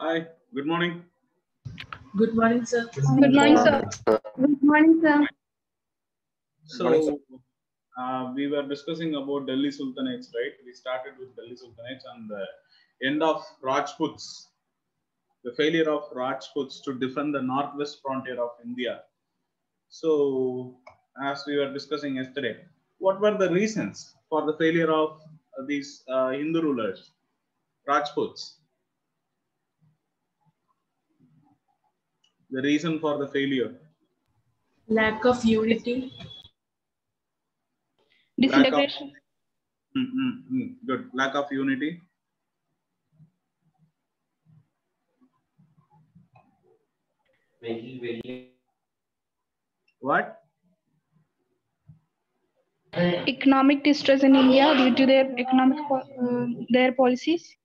Hi, good morning. Good morning, sir. Good morning, sir. Good morning, sir. So, uh, we were discussing about Delhi Sultanates, right? We started with Delhi Sultanates and the end of Rajputs, the failure of Rajputs to defend the northwest frontier of India. So, as we were discussing yesterday, what were the reasons for the failure of these uh, Hindu rulers, Rajputs? The reason for the failure. Lack of unity. Disintegration. Mm, mm, mm. Good. Lack of unity. What? Economic distress in India due to their economic uh, their policies.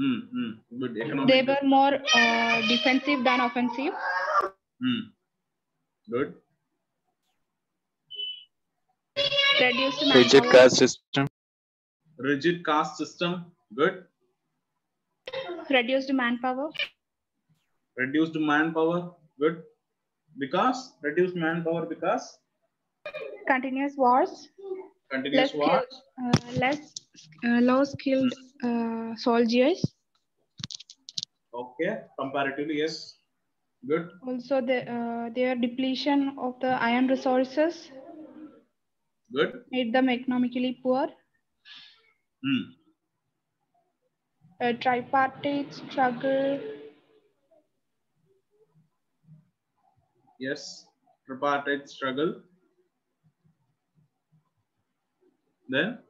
Mm, mm. Good. Economic. They were more uh, defensive than offensive. Mm. Good. Reduced rigid manpower. caste system, Rigid caste system. Good. Reduced manpower. Reduced manpower. Good. Because reduced manpower because Continuous wars. continuous Less war. skilled, uh, less low skilled uh, soldiers. Okay. Comparatively, yes. Good. Also, the, uh, their depletion of the iron resources Good. made them economically poor. Mm. A tripartite struggle Yes. Tripartite struggle. Then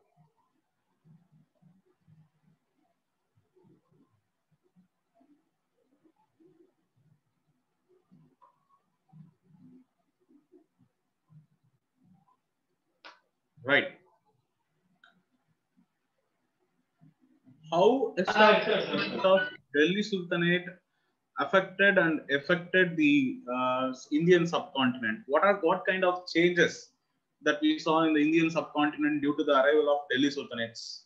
right. How establishment of Delhi Sultanate affected and affected the uh, Indian subcontinent? What are what kind of changes that we saw in the Indian subcontinent due to the arrival of Delhi Sultanates?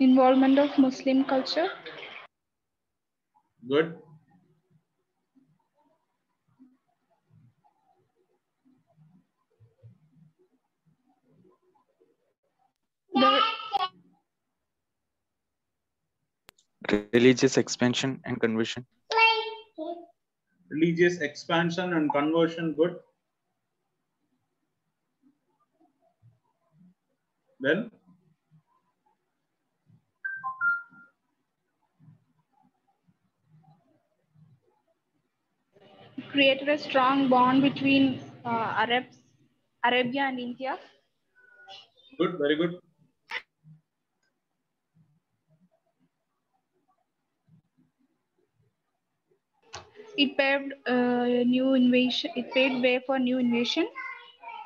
involvement of Muslim culture. Good. The religious expansion and conversion, Religious expansion and conversion. Good. Then created a strong bond between uh, Arabs, Arabia and India. good. Very good. It paved uh, new invasion. It paved way for new invasion.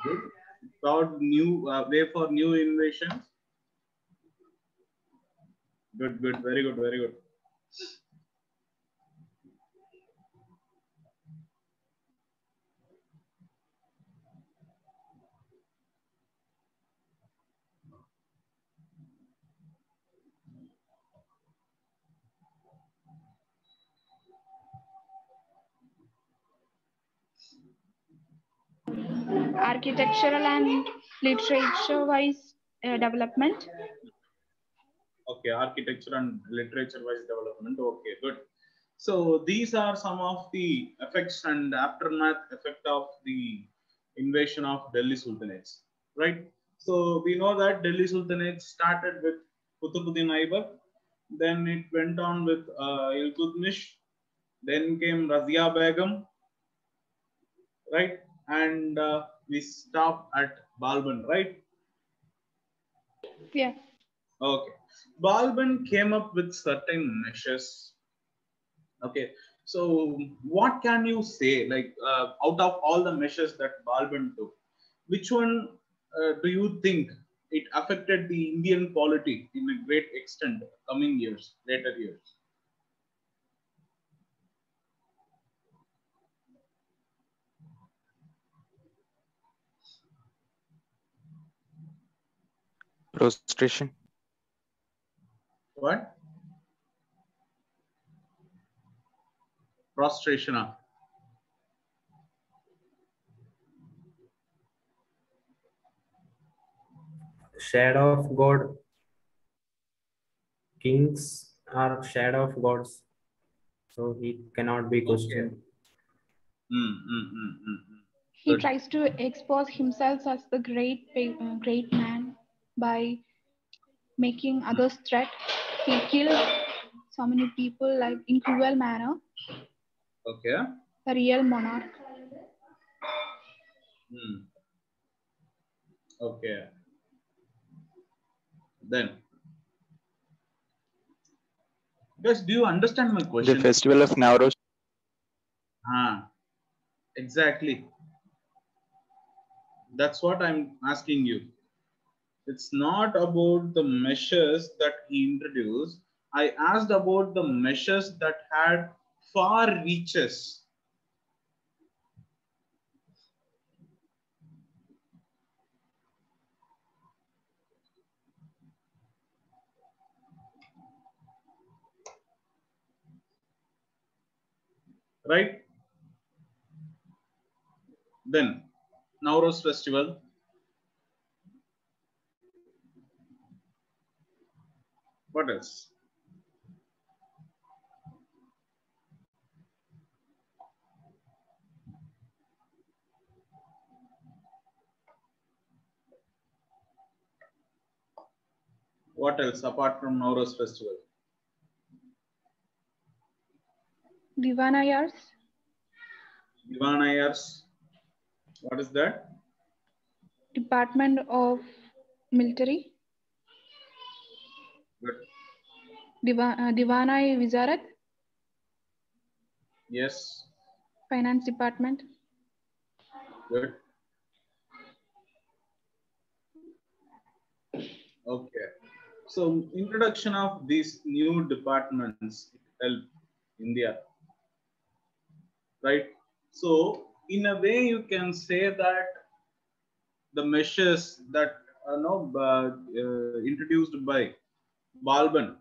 Good. Proud new uh, way for new innovations. Good. Good. Very good. Very good. Architectural and literature-wise uh, development. Okay, architecture and literature wise development. Okay, good. So these are some of the effects and aftermath effect of the invasion of Delhi Sultanates, right? So we know that Delhi Sultanate started with Qutbuddin Aibak, then it went on with uh, then came Razia Begum, right? And uh, we stop at Balban, right? Yeah. Okay. Balban came up with certain measures. Okay. So what can you say, like uh, out of all the measures that Balban took, which one uh, do you think it affected the Indian polity in a great extent coming years, later years? Prostration. What? Prostration. ah. shadow of god kings are shadow of gods so he cannot be questioned Mm, mm, mm, mm, mm. He Good. tries to expose himself as the great, uh, great man by making others threat. He killed so many people like in cruel manner. Okay. A real monarch. Hmm. Okay. Then, guys, do you understand my question? The festival of Nowruz. Ah, exactly. That's what I'm asking you. It's not about the measures that he introduced. I asked about the measures that had far reaches. Right? Then, Nowruz festival. What else? What else apart from Nowruz festival? Diwan-i-Arz. Diwan-i-Arz. What is that? Department of Military. Good. Uh, Diwan-i-Wizarat. Yes. Finance Department. Good. Okay. So introduction of these new departments help India. Right. So in a way, you can say that the measures that are now uh, uh, introduced by Balban,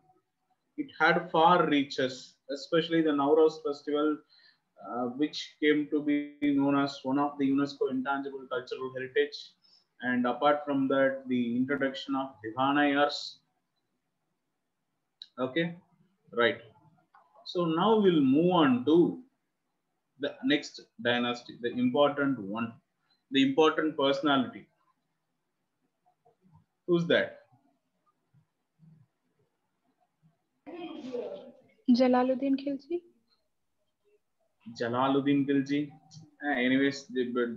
it had far reaches, especially the Nowruz festival, uh, which came to be known as one of the UNESCO intangible cultural heritage. And apart from that, the introduction of Diwan-i-Arz. Okay, right. So now we'll move on to the next dynasty, the important one, the important personality. Who's that? Jalaluddin Khilji. Jalaluddin Khilji. Uh, anyways,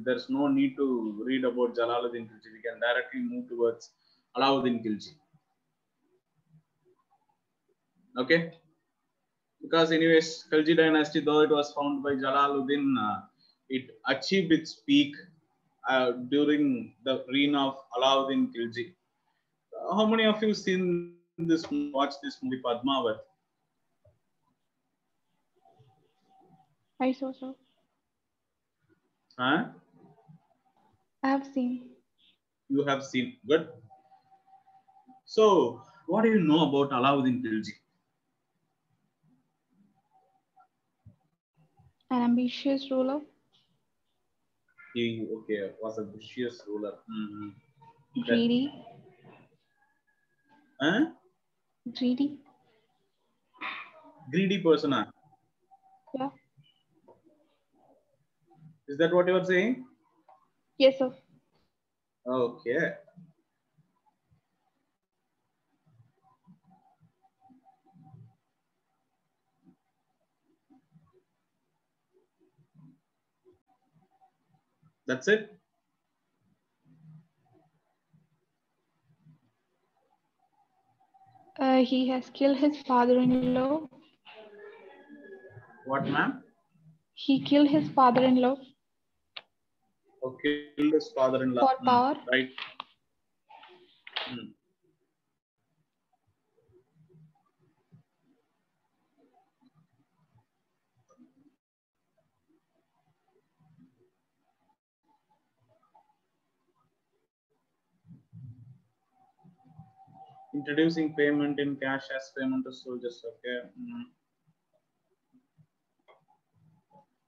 there's no need to read about Jalaluddin Khilji. We can directly move towards Alauddin Khilji. Okay. Because anyways, Khilji dynasty, though it was founded by Jalaluddin, uh, it achieved its peak uh, during the reign of Alauddin Khilji. Uh, how many of you seen this, watch this movie Padmavat? I saw so. Huh? I have seen. you have seen. Good. So, what do you know about Alauddin Khilji? An ambitious ruler. He okay was a vicious ruler. Mhm. Greedy. Huh? Greedy. Greedy person. ah? Yeah. Is that what you are saying? Yes, sir. Okay. That's it. Uh, he has killed his father-in-law. What, ma'am? He killed his father-in-law Okay, killed his father-in-law. For Hmm, power. Right. Hmm. Introducing payment in cash as payment to soldiers. Okay. Mm.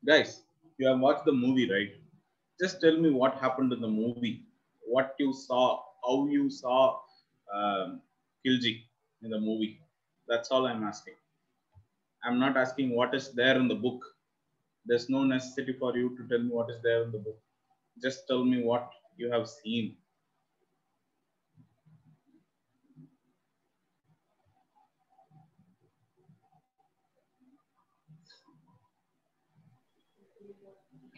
Guys, you have watched the movie, right? Just tell me what happened in the movie, what you saw, how you saw um, Khilji in the movie. That's all I'm asking. I'm not asking what is there in the book. There's no necessity for you to tell me what is there in the book. Just tell me what you have seen.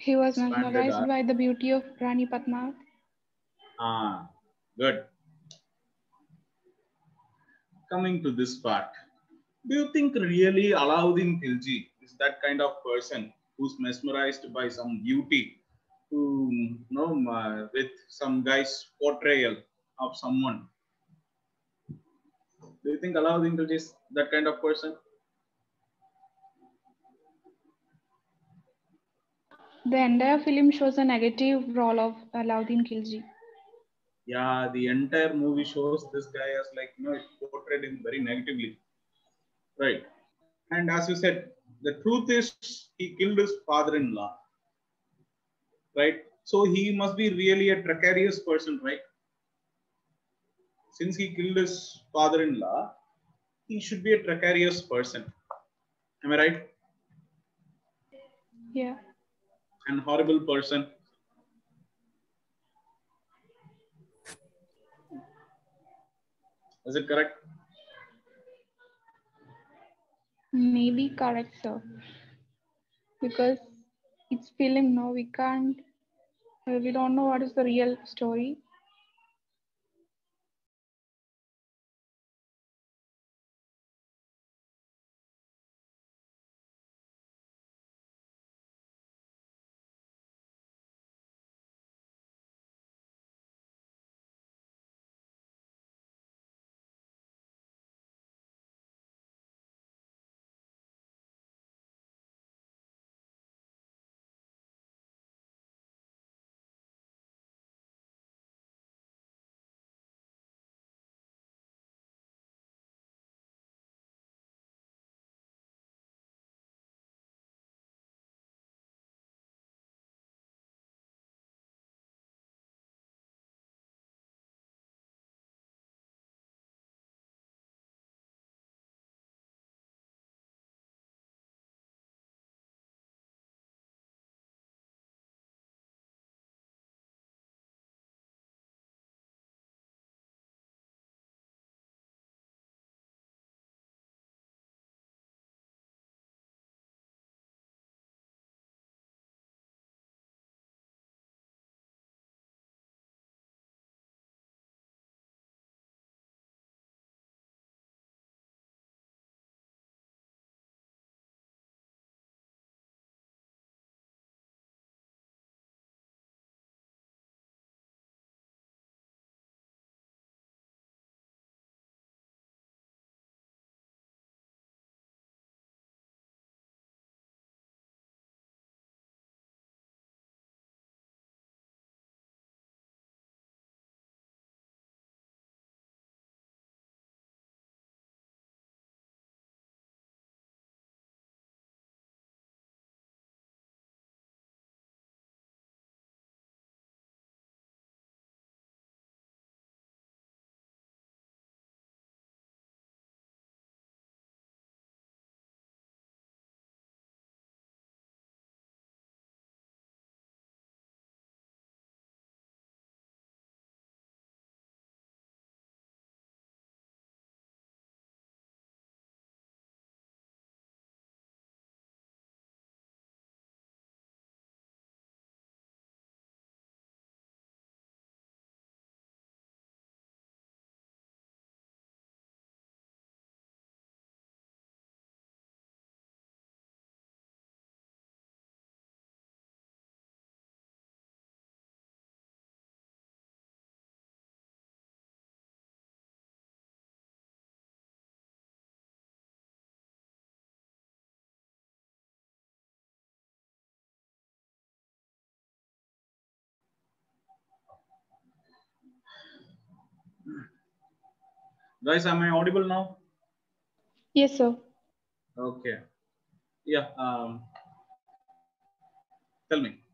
He was mesmerized by the beauty of Rani Padmavat. Ah, good. Coming to this part, do you think really Alauddin Khilji is that kind of person who's mesmerized by some beauty, who you know uh, with some guy's portrayal of someone? Do you think Alauddin Khilji is that kind of person? The entire film shows a negative role of Alauddin Khilji. Yeah, the entire movie shows this guy as like you know it's portrayed him very negatively, right? And as you said, the truth is he killed his father-in-law, right? So he must be really a precarious person, right? Since he killed his father-in-law, he should be a precarious person. Am I right? Yeah. An horrible person. Is it correct? Maybe correct, sir. Because it's film, no, we can't, we don't know what is the real story. Guys, am I audible now? Yes, sir. Okay. Yeah. Um, tell me.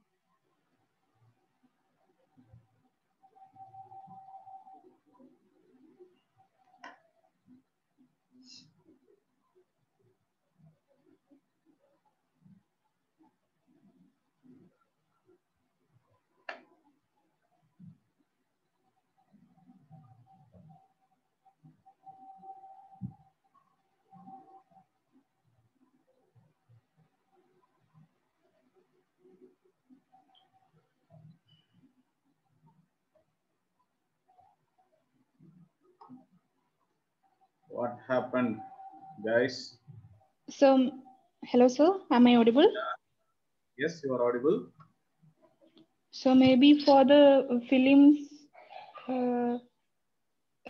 What happened, guys? So, hello, sir. Am I audible? Yes, you are audible. So maybe for the films, uh,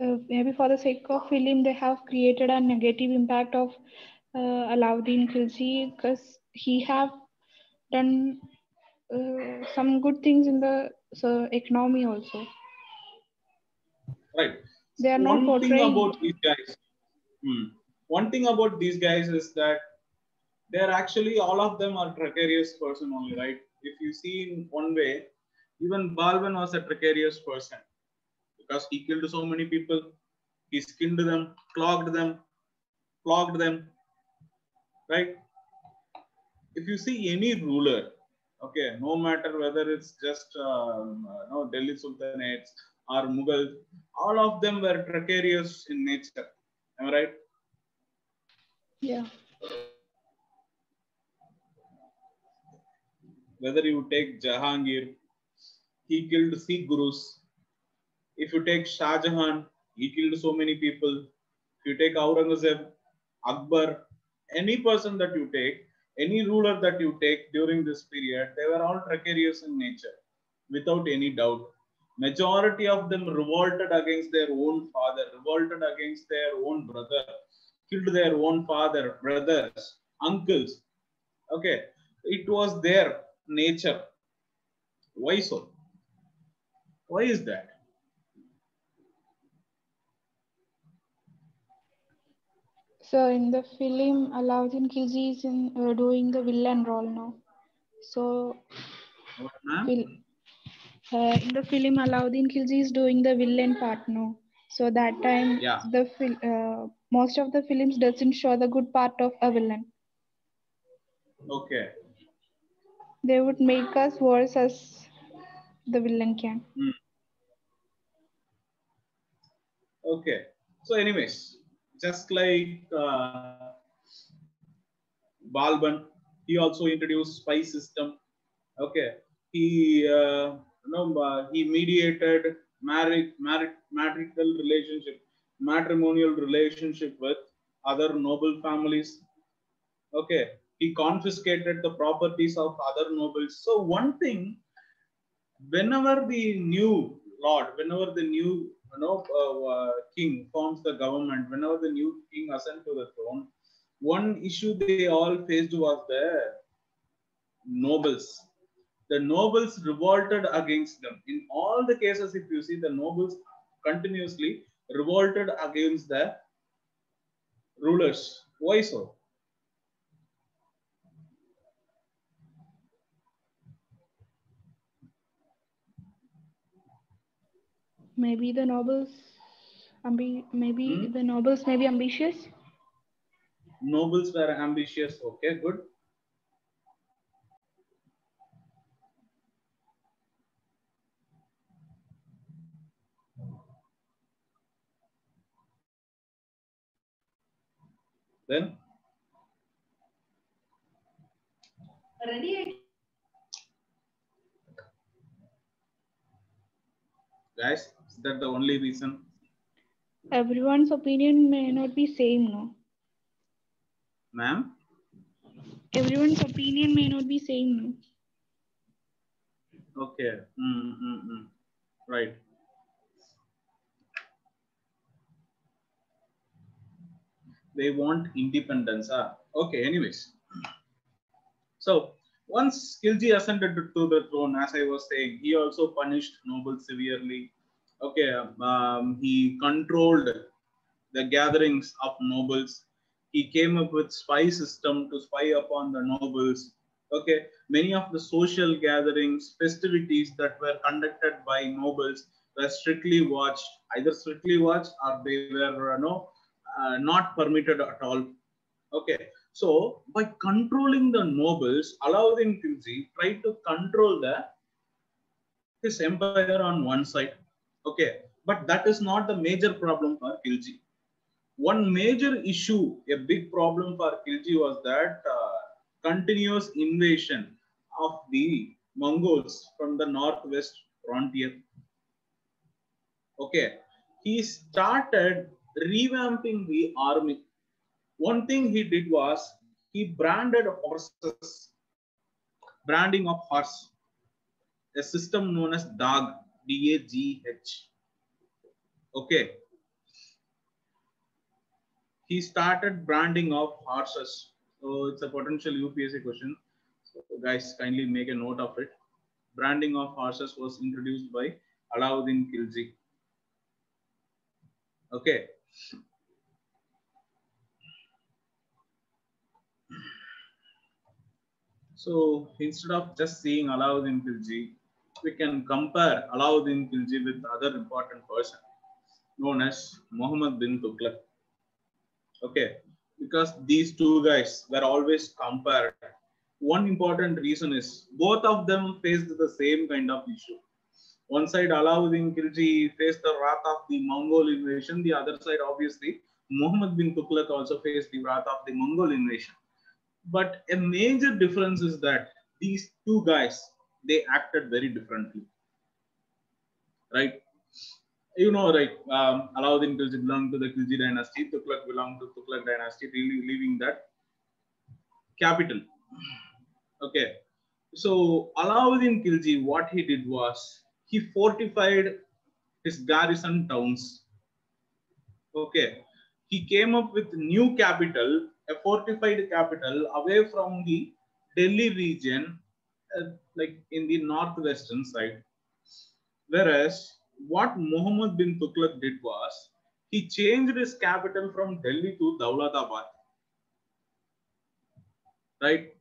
uh, maybe for the sake of film, they have created a negative impact of uh, Alauddin Khilji because he have done uh, some good things in the so, economy also. Right. They are not One thing portraying. about these guys. Hmm. One thing about these guys is that they're actually all of them are precarious person only, right? If you see in one way, even Balban was a precarious person because he killed so many people. He skinned them, clogged them, flogged them, right? If you see any ruler, okay, no matter whether it's just um, uh, no Delhi Sultanates or Mughal, all of them were precarious in nature. Am I right? Yeah. Whether you take Jahangir, he killed Sikh gurus. If you take Shah Jahan, he killed so many people. If you take Aurangzeb, Akbar, any person that you take, any ruler that you take during this period, they were all precarious in nature, without any doubt. Majority of them revolted against their own father, revolted against their own brother, killed their own father, brothers, uncles. Okay, it was their nature. Why so? Why is that? So in the film, Alauddin Khilji is in uh, doing the villain role now. So What, ma'am? Will- uh, in the film, Alauddin Khilji is doing the villain part now. So that time, Yeah. the uh, most of the films doesn't show the good part of a villain. Okay. They would make us worse as the villain can. Okay. So, anyways, just like uh, Balban, he also introduced spy system. Okay. He, uh, you know, he mediated marriage, marriage, marital relationship, matrimonial relationship with other noble families. Okay. He confiscated the properties of other nobles. So, one thing whenever the new lord, whenever the new you know, uh, uh, king forms the government, whenever the new king ascends to the throne, one issue they all faced was the nobles. The nobles revolted against them. In all the cases, if you see, the nobles continuously revolted against the rulers. Why so? Maybe the nobles, maybe Hmm? the nobles may be ambitious. Nobles were ambitious. Okay, good. Then guys, is that the only reason? Everyone's opinion may not be same, no. Ma'am? Everyone's opinion may not be same, no. Okay. Mm, mm, mm. Right. They want independence. Ah. Okay, anyways. So once Khilji ascended to the throne, as I was saying, he also punished nobles severely. Okay, um, he controlled the gatherings of nobles. He came up with spy system to spy upon the nobles. Okay, many of the social gatherings, festivities that were conducted by nobles were strictly watched, either strictly watched or they were uh, no, uh, not permitted at all. Okay, so by controlling the nobles, Alauddin Khilji tried to control the his empire on one side. Okay, but that is not the major problem for Khilji. One major issue, a big problem for Khilji was that uh, continuous invasion of the Mongols from the northwest frontier. Okay, he started revamping the army. One thing he did was he branded horses, branding of horse, a system known as Dagh, D-A-G-H. Okay. He started branding of horses. So it's a potential UPSC question. So guys, kindly make a note of it. Branding of horses was introduced by Alauddin Khilji. Okay. So instead of just seeing Alauddin Khilji, we can compare Alauddin Khilji with other important person known as Muhammad bin Tughlaq. Okay, because these two guys were always compared. One important reason is both of them faced the same kind of issue. One side, Alauddin Khilji faced the wrath of the Mongol invasion. The other side, obviously, Muhammad bin Tughlaq also faced the wrath of the Mongol invasion. But a major difference is that these two guys, they acted very differently. Right? You know, right? Um, Alauddin Khilji belonged to the Khilji dynasty. Tughlaq belonged to Tughlaq dynasty, really leaving that capital. Okay. So Alauddin Khilji, what he did was he fortified his garrison towns. Okay. He came up with new capital, a fortified capital away from the Delhi region, uh, like in the northwestern side. Whereas what Muhammad bin Tughlaq did was he changed his capital from Delhi to Daulatabad. Right?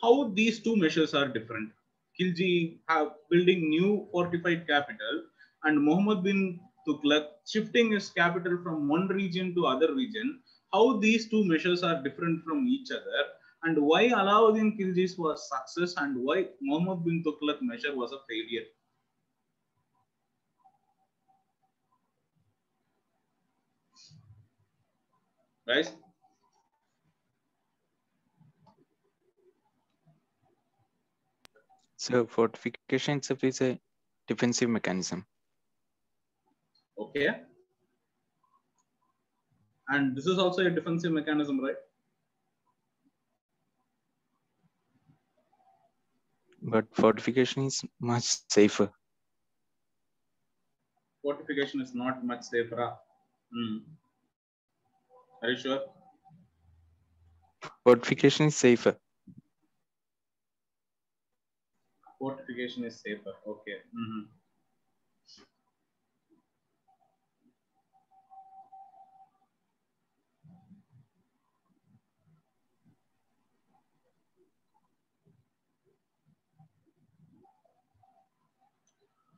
How these two measures are different. Khilji have building new fortified capital and Muhammad bin Tughlaq shifting his capital from one region to other region. How these two measures are different from each other and why Alauddin Khilji's was success and why Muhammad bin Tughlaq measure was a failure. Guys, So fortification itself is a defensive mechanism. okay. And this is also a defensive mechanism, right? But fortification is much safer. Fortification is not much safer. Hmm. Are you sure? Fortification is safer. Fortification is safer. Okay. Mhm.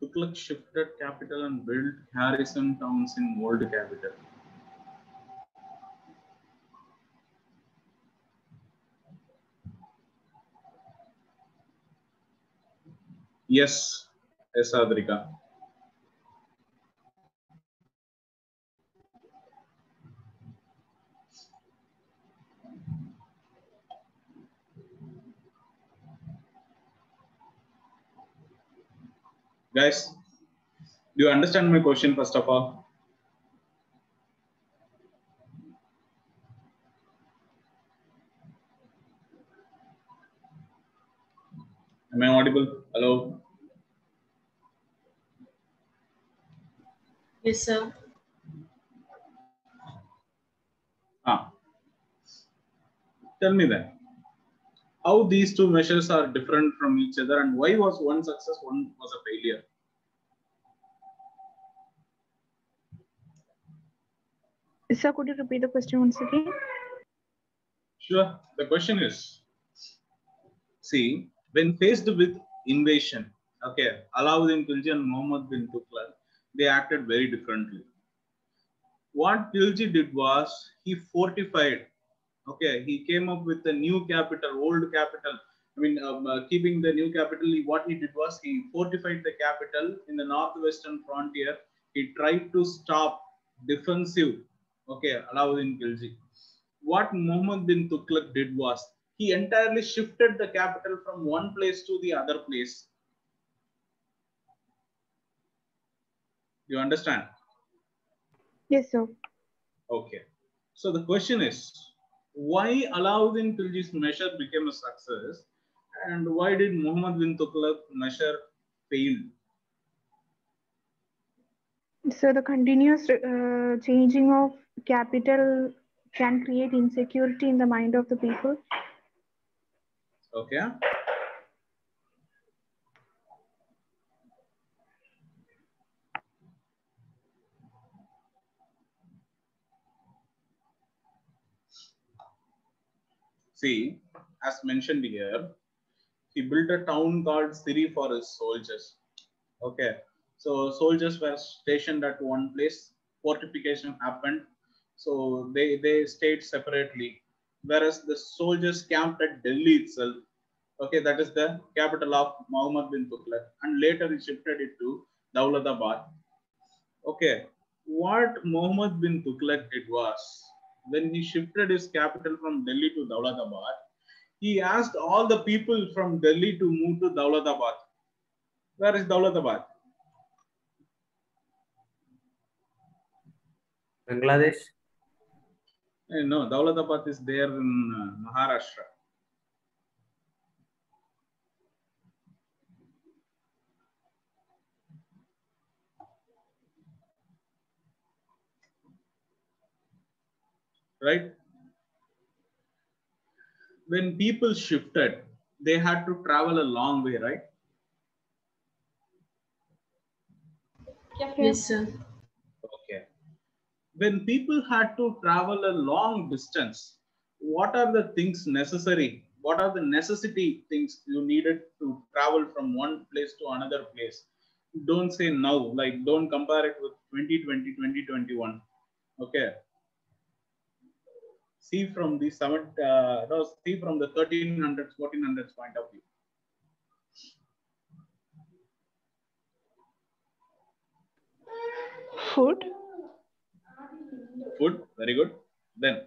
Tughlaq shifted capital and built garrison towns in old capital. Yes, yes, Adrika. Guys, do you understand my question first of all? Am I audible? Hello? Yes, sir. Ah. Tell me then, how these two measures are different from each other and why was one success, one was a failure? Sir, could you repeat the question once again? Sure. The question is, see, when faced with invasion, okay, Alauddin Khilji and Muhammad bin Tughlaq, they acted very differently. What Khilji did was he fortified. Okay, he came up with a new capital, old capital. I mean, um, uh, keeping the new capital, what he did was he fortified the capital in the northwestern frontier. He tried to stop defensive. Okay, Alauddin Khilji what Muhammad bin Tughlaq did was he entirely shifted the capital from one place to the other place. You understand? Yes, sir. Okay. So the question is, why Alauddin Khilji's measure became a success, and why did Muhammad bin Tughlaq measure failed? So the continuous uh, changing of capital can create insecurity in the mind of the people. Okay. See, as mentioned here, he built a town called Siri for his soldiers. Okay. So soldiers were stationed at one place, fortification happened. So they, they stayed separately. Whereas the soldiers camped at Delhi itself. Okay, that is the capital of Muhammad bin Tughlaq. And later he shifted it to Daulatabad. Okay, what Muhammad bin Tughlaq did was, when he shifted his capital from Delhi to Daulatabad, he asked all the people from Delhi to move to Daulatabad. Where is Daulatabad? Bangladesh. Eh, No, Daulatabad is there in uh, Maharashtra. Right? When people shifted, they had to travel a long way, right? Yes, sir. When people had to travel a long distance, what are the things necessary? What are the necessity things you needed to travel from one place to another place? Don't say now, like don't compare it with 2020, 2021. Okay. See from the seven, uh, see from the 1300s, 1400s point of view. Food. Food, very good. Then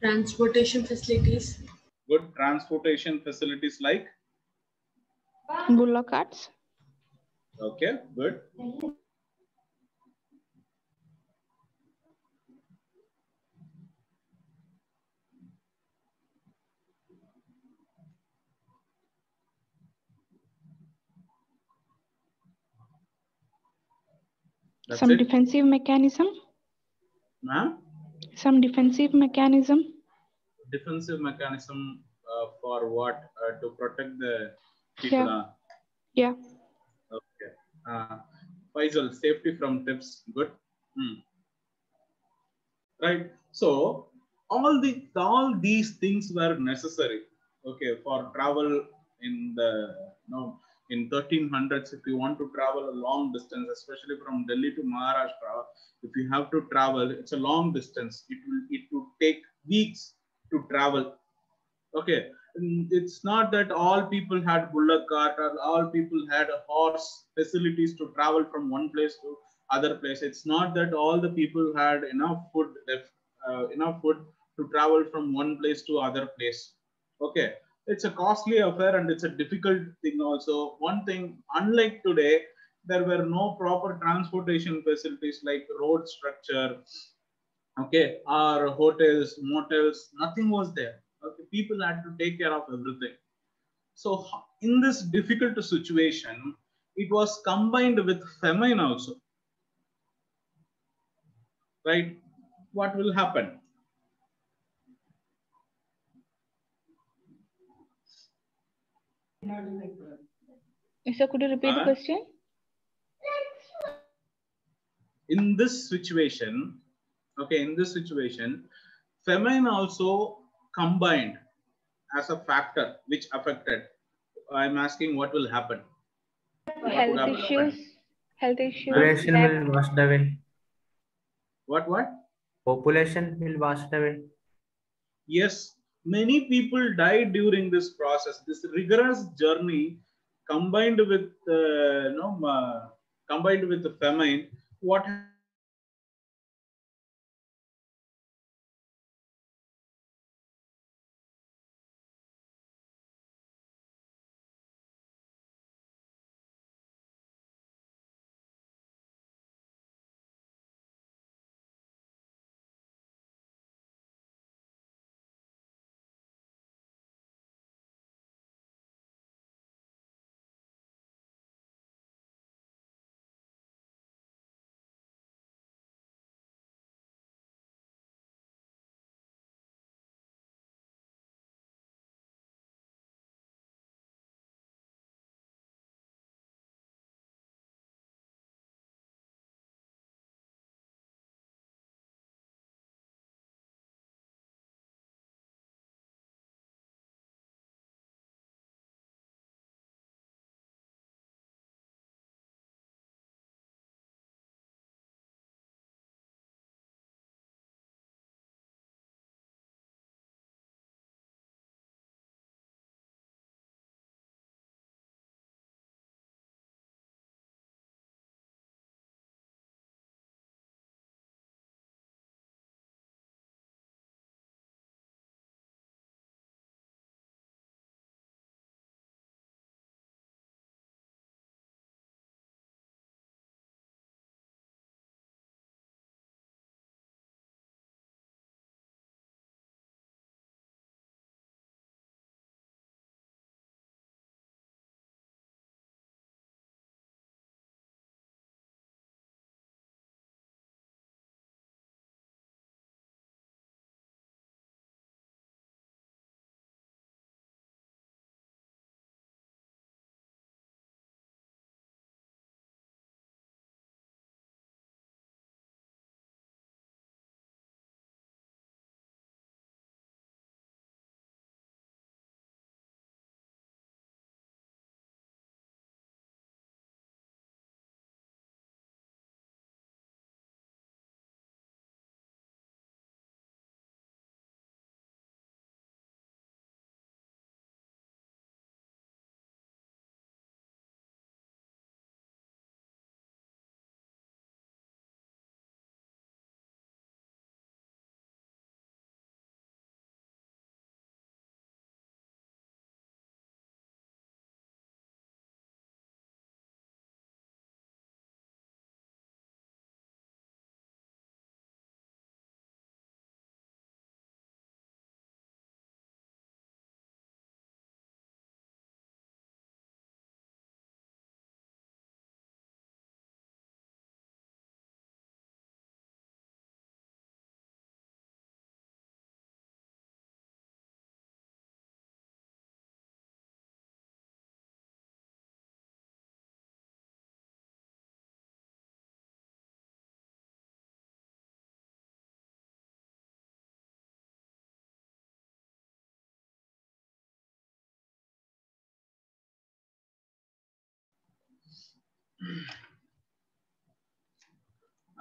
Transportation facilities. good transportation facilities like Bullock carts. Okay, good. That's Some it, defensive mechanism. ma'am. Some defensive mechanism. Defensive mechanism uh, for what? Uh, to protect the people. Yeah. Yeah. Okay. Uh, Faisal, safety from tips. Good. Hmm. Right. So all the all these things were necessary. Okay, for travel in the you no in 1300s. If you want to travel a long distance, especially from Delhi to Maharashtra, if you have to travel, it's a long distance. It will it would take weeks to travel. Okay, it's not that all people had bullock cart or all people had a horse facilities to travel from one place to other place. It's not that all the people had enough food, uh, enough food to travel from one place to other place. Okay, it's a costly affair and it's a difficult thing also. One thing, unlike today, there were no proper transportation facilities like road structure, okay, or hotels, motels, nothing was there. Okay, people had to take care of everything. So in this difficult situation, it was combined with famine also. Right? What will happen? Sir, could you repeat the Uh, question? in this situation, okay, in this situation, famine also combined as a factor which affected. I'm asking what will happen. Health Good issues. Health issues. Population will washed away. What, what? Population will wash away. Yes, many people died during this process. This rigorous journey combined with, uh, you know, uh, combined with the famine, what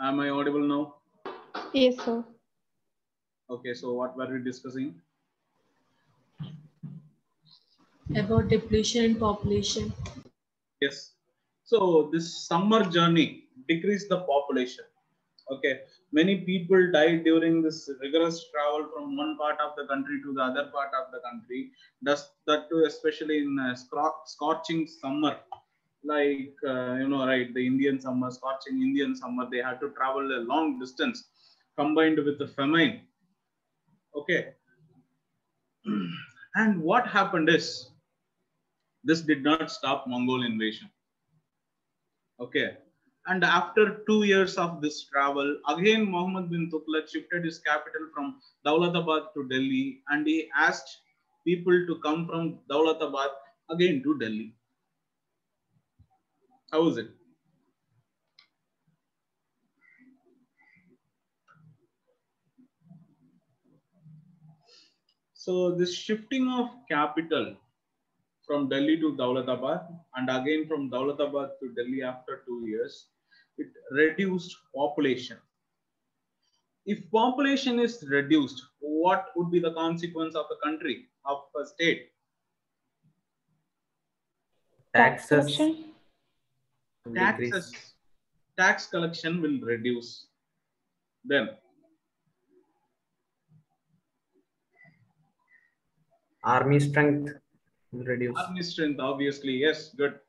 Am I audible now? Yes, sir. Okay, so what were we discussing? About depletion in population. Yes. So this summer journey decreased the population. Okay. Many people died during this rigorous travel from one part of the country to the other part of the country. Thus, that too, especially in uh, scorching summer, like uh, you know, right, the Indian summer, scorching Indian summer, they had to travel a long distance, combined with the famine. Okay. and what happened is, this did not stop Mongol invasion. Okay. And after two years of this travel, again Muhammad bin Tughlaq shifted his capital from Dawlatabad to Delhi and he asked people to come from Dawlatabad again to Delhi. How is it? So this shifting of capital from Delhi to Daulatabad and again from Daulatabad to Delhi after two years, it reduced population. If population is reduced, what would be the consequence of a country, of a state? Taxes. Taxes, tax collection will reduce. Then Army strength will reduce. army strength, obviously, yes, good.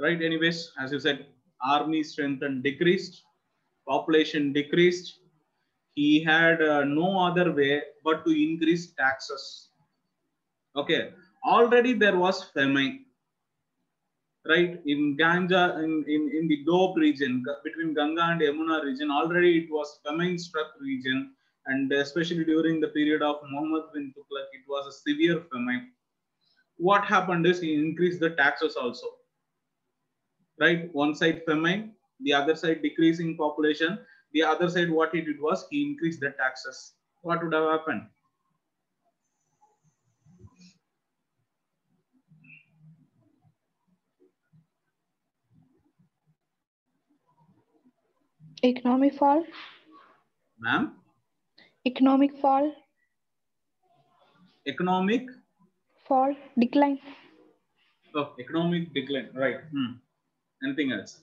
Right, anyways, as you said, army strength and decreased, population decreased. He had uh, no other way but to increase taxes. Okay, already there was famine right? In ganja in, in, in the doab region between ganga and yamuna region already it was famine struck region. And especially during the period of muhammad bin tughlaq it was a severe famine. What happened is he increased the taxes also right one side famine the other side decreasing population the other side what he did was he increased the taxes what would have happened Economic fall. ma'am Economic fall. economic Fall. Decline. oh, economic decline right hmm. Anything else?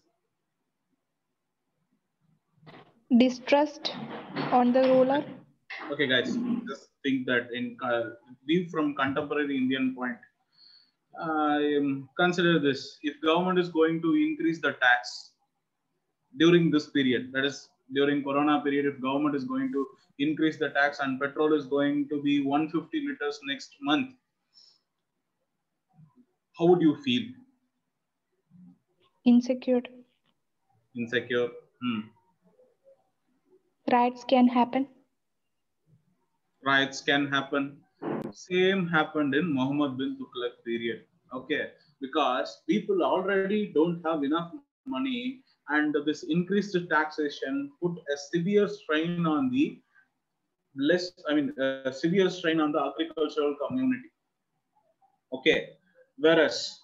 Distrust on the ruler. okay guys just think that in uh, view from contemporary indian point um, consider this. If government is going to increase the tax during this period that is during corona period if government is going to increase the tax and petrol is going to be 150 liters next month how would you feel Insecure. insecure hmm. Riots can happen. riots can happen. Same happened in Muhammad bin Tughlaq period. Okay, because people already don't have enough money, and this increased taxation put a severe strain on the less. I mean, a severe strain on the agricultural community. Okay, whereas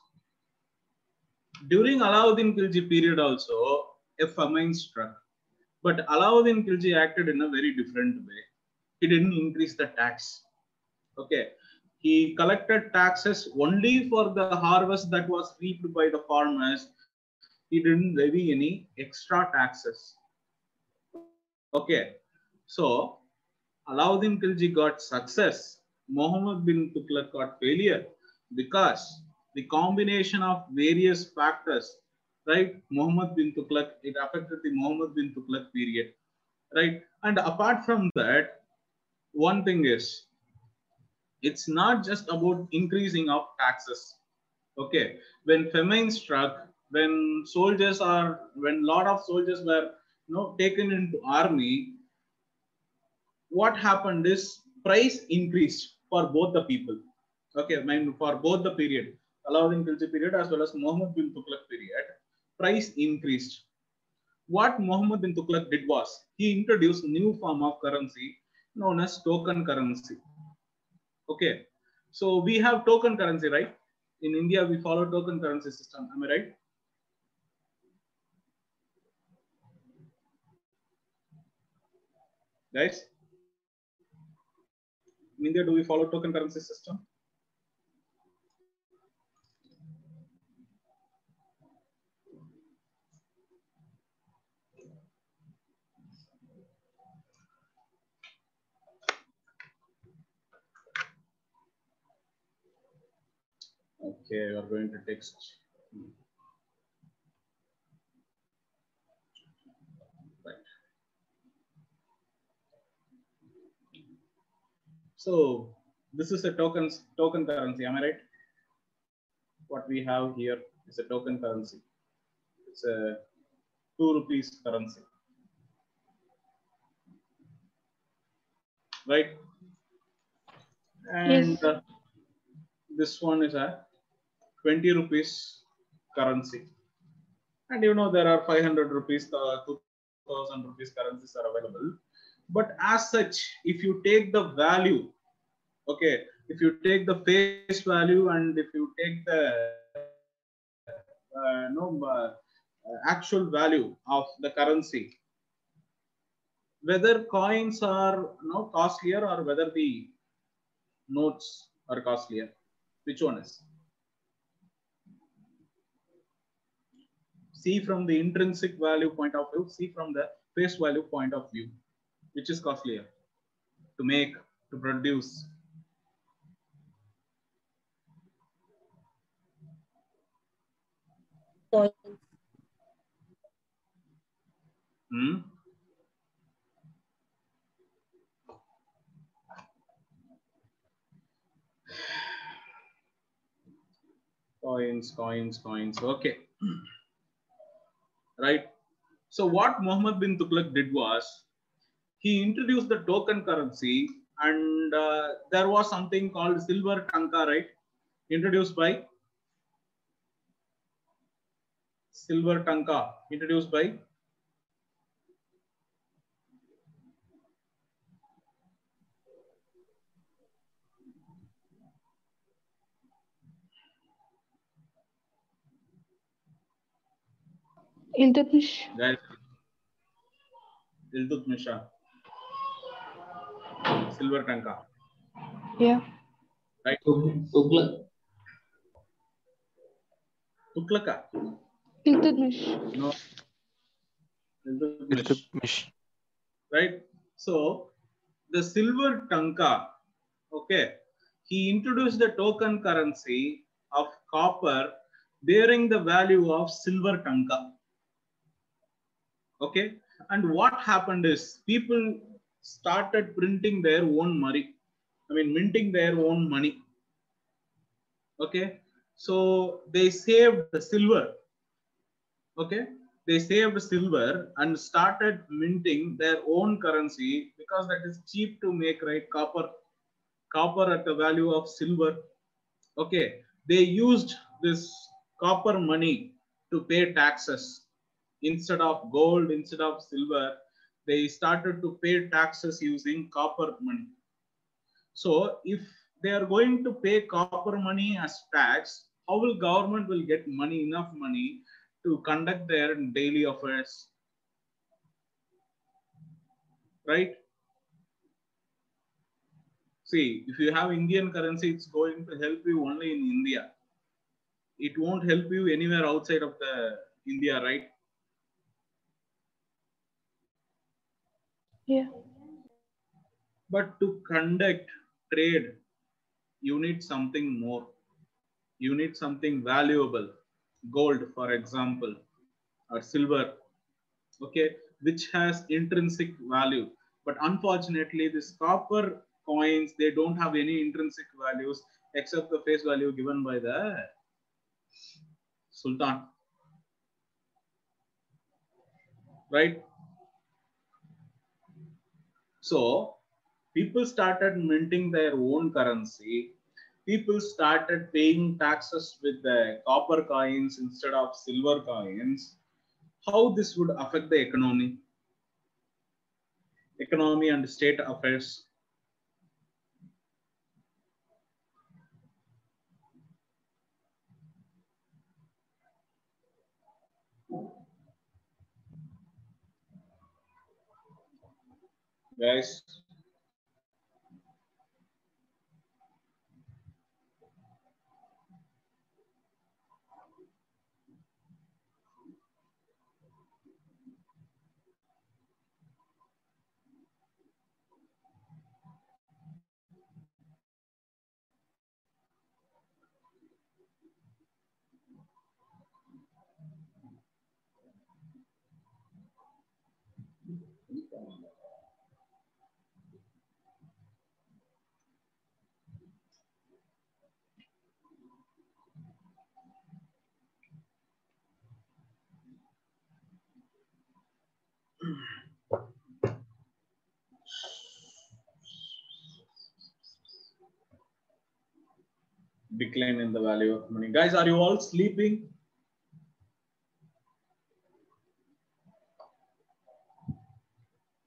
during Alauddin Khilji period also a famine struck, but Alauddin Khilji acted in a very different way he didn't increase the tax. Okay. He collected taxes only for the harvest that was reaped by the farmers. He didn't levy any extra taxes. Okay. So, Alauddin Khilji got success. Muhammad bin Tughlaq got failure because the combination of various factors, right? Muhammad bin Tughlaq, it affected the Muhammad bin Tughlaq period, right? And apart from that, one thing is it's not just about increasing of taxes okay when famine struck when soldiers are when lot of soldiers were you know taken into army what happened is price increased for both the people okay I mean for both the period Alauddin Khilji period as well as Muhammad bin Tughlaq period price increased what Muhammad bin Tughlaq did was he introduced new form of currency known as token currency. Okay, so we have token currency, right? In India, we follow token currency system. Am I right? Guys, in India, do we follow token currency system? Okay, we are going to text. Right. So this is a tokens token currency. Am I right? What we have here is a token currency. It's a two rupees currency. Right? And Yes. uh, this one is a 20 rupees currency. And you know, there are 500 rupees, uh, 2000 rupees currencies are available. But as such, if you take the value, okay, if you take the face value and if you take the uh, no, uh, actual value of the currency, whether coins are no costlier or whether the notes are costlier, which one is? See from the intrinsic value point of view, see from the face value point of view, which is costlier to make, to produce. Coins. Hmm? Coins, coins, coins. Okay. Right. So what Muhammad bin Tughlaq did was he introduced the token currency and uh, there was something called silver tanka, right? Introduced by silver tanka, introduced by Iltutmish. guys. Iltutmish Silver tanka, Yeah. right? Tughlaq. Tughlaka. Iltutmish. No. Iltutmish. Iltutmish. right? So the silver tanka, okay, he introduced the token currency of copper bearing the value of silver tanka. Okay, and what happened is people started printing their own money. I mean, minting their own money. Okay, so they saved the silver. Okay, they saved silver and started minting their own currency because that is cheap to make, right? Copper, copper at the value of silver. Okay, they used this copper money to pay taxes instead of gold, instead of silver. They started to pay taxes using copper money. So if they are going to pay copper money as tax, how will government will get money, enough money to conduct their daily affairs. Right? See, if you have Indian currency, it's going to help you only in India. It won't help you anywhere outside of the India, right? Yeah. But to conduct trade, you need something more. You need something valuable. Gold, for example, or silver, okay, which has intrinsic value. But unfortunately, this copper coins, they don't have any intrinsic values except the face value given by the Sultan. Right? So people started minting their own currency. People started paying taxes with the copper coins instead of silver coins. How this would affect the economy? Economy and state affairs. Guys, Decline in the value of money. Guys, are you all sleeping?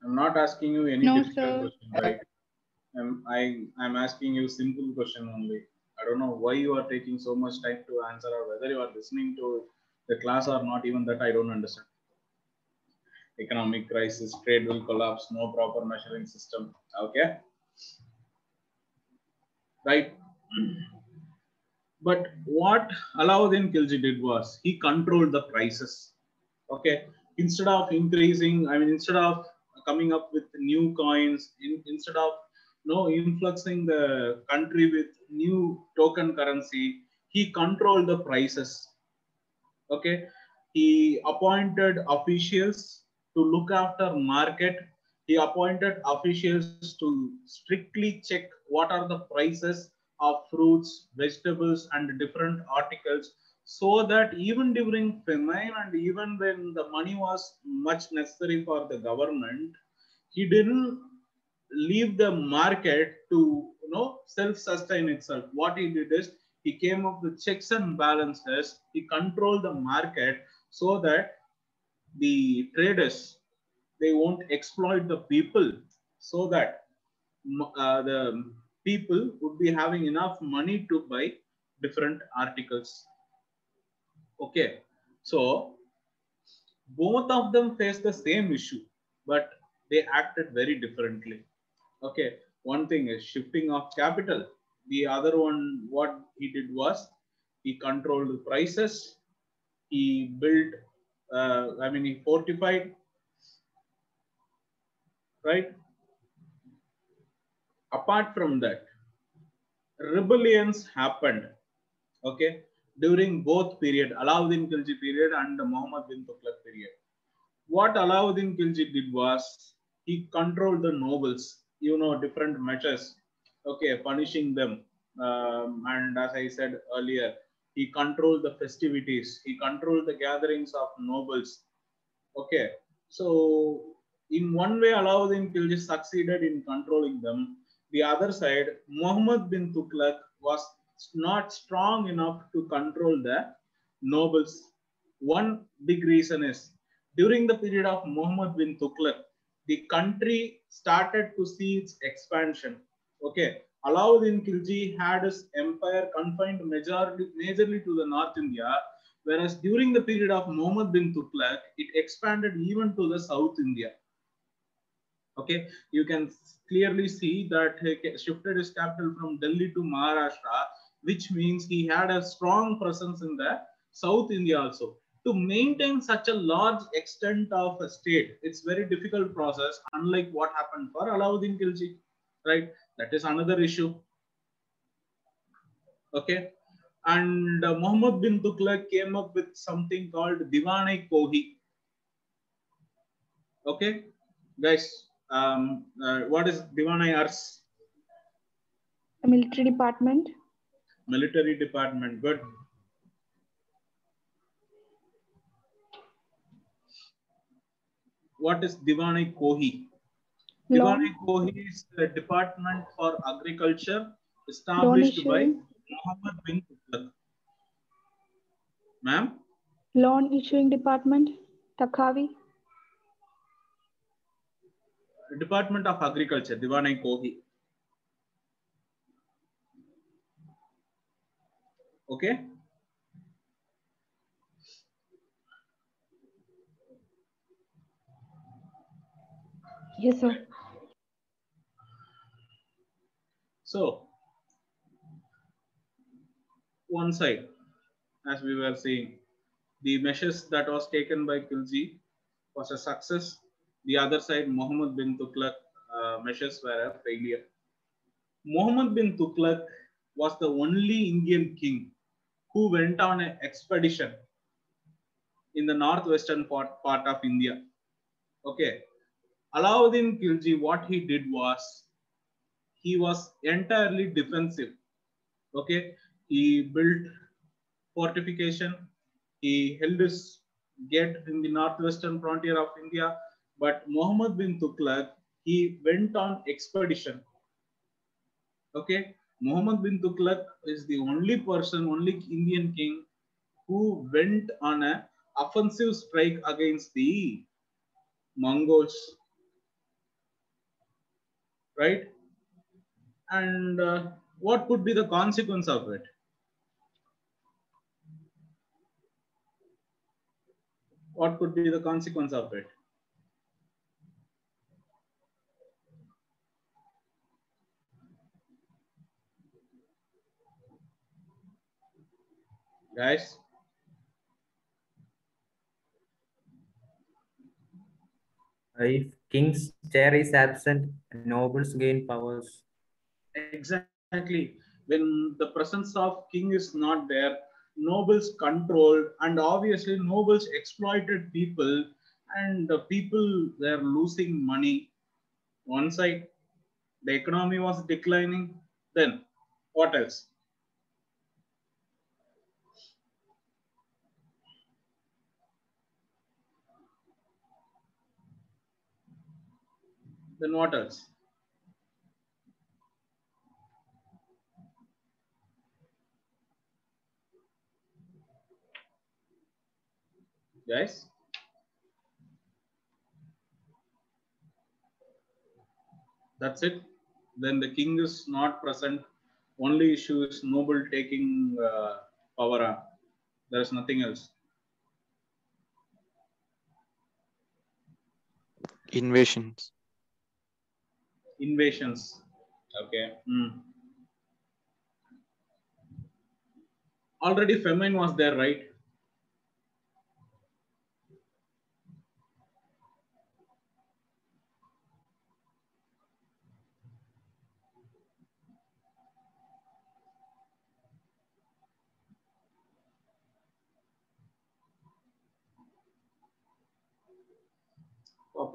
I'm not asking you any no, difficult sir. question, right? I'm, I, I'm asking you simple question only. I don't know why you are taking so much time to answer or whether you are listening to the class or not, even that I don't understand. Economic crisis, trade will collapse, no proper measuring system. Okay. Right. But what Alauddin Khilji did was he controlled the prices. Okay. Instead of increasing, I mean, instead of coming up with new coins, in, instead of no influxing the country with new token currency, he controlled the prices. Okay. He appointed officials to look after market. He appointed officials to strictly check what are the prices of fruits, vegetables, and different articles so that even during famine and even when the money was much necessary for the government, he didn't leave the market to you know self-sustain itself. What he did is he came up with checks and balances. He controlled the market so that the traders they won't exploit the people so that uh, the people would be having enough money to buy different articles. Okay. So both of them face the same issue but they acted very differently. Okay. One thing is shifting of capital. The other one what he did was he controlled the prices. He built uh, i mean he fortified right? Apart from that rebellions happened okay during both period alauddin khilji period and the muhammad bin tughlaq period. What alauddin khilji did was he controlled the nobles you know different measures okay punishing them. Um, and as i said earlier he controlled the festivities. He controlled the gatherings of nobles. Okay. So in one way alauddin khilji succeeded in controlling them. The other side muhammad bin tughlaq was not strong enough to control the nobles. One big reason is during the period of muhammad bin tughlaq the country started to see its expansion. Okay alauddin khilji had his empire confined majorly majorly to the north india whereas during the period of muhammad bin tughlaq it expanded even to the south india. Okay you can clearly see that he shifted his capital from delhi to maharashtra which means he had a strong presence in the south india also. To maintain such a large extent of a state it's very difficult process unlike what happened for alauddin khilji right that is another issue. Okay? And uh, muhammad bin tughlaq came up with something called diwan-i kohi. Okay? Guys um, uh, what is Diwan-i-Arz? A military department. military department good. What is diwan-i kohi Law. diwan-i kohi is the department for agriculture established by muhammad bin tughlaq ma'am Loan issuing department. Takavi. department of agriculture diwan-i kohi okay Yes, sir. So, one side, as we were saying, the measures that was taken by Khilji was a success. The other side, Muhammad bin Tughlaq uh, measures were a failure. Muhammad bin Tughlaq was the only Indian king who went on an expedition in the northwestern part, part of India. Okay. Alauddin Khilji, what he did was he was entirely defensive. Okay, he built fortification. He held his gate in the northwestern frontier of India. But Muhammad bin Tughlaq, he went on expedition. Okay, Muhammad bin Tughlaq is the only person, only Indian king who went on a offensive strike against the Mongols. Right? And uh, what could be the consequence of it? What could be the consequence of it? Guys, If king's chair is absent, nobles gain powers. Exactly. When the presence of king is not there nobles controlled and obviously nobles exploited people and the people were losing money. One side the economy was declining. Then what else? Then what else guys? That's it. Then the king is not present. Only issue is noble taking uh, power on. There is nothing else. Invasions. invasions. Okay. Hmm. already famine was there right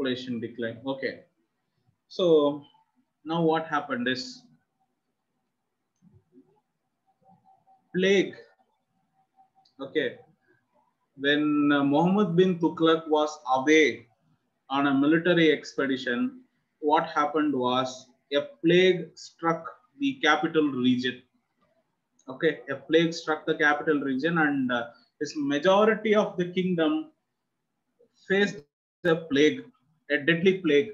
population decline. Okay. So now what happened is plague. Okay. When uh, muhammad bin tughlaq was away on a military expedition what happened was a plague struck the capital region. Okay. A plague struck the capital region and uh, this majority of the kingdom faced the plague a deadly plague.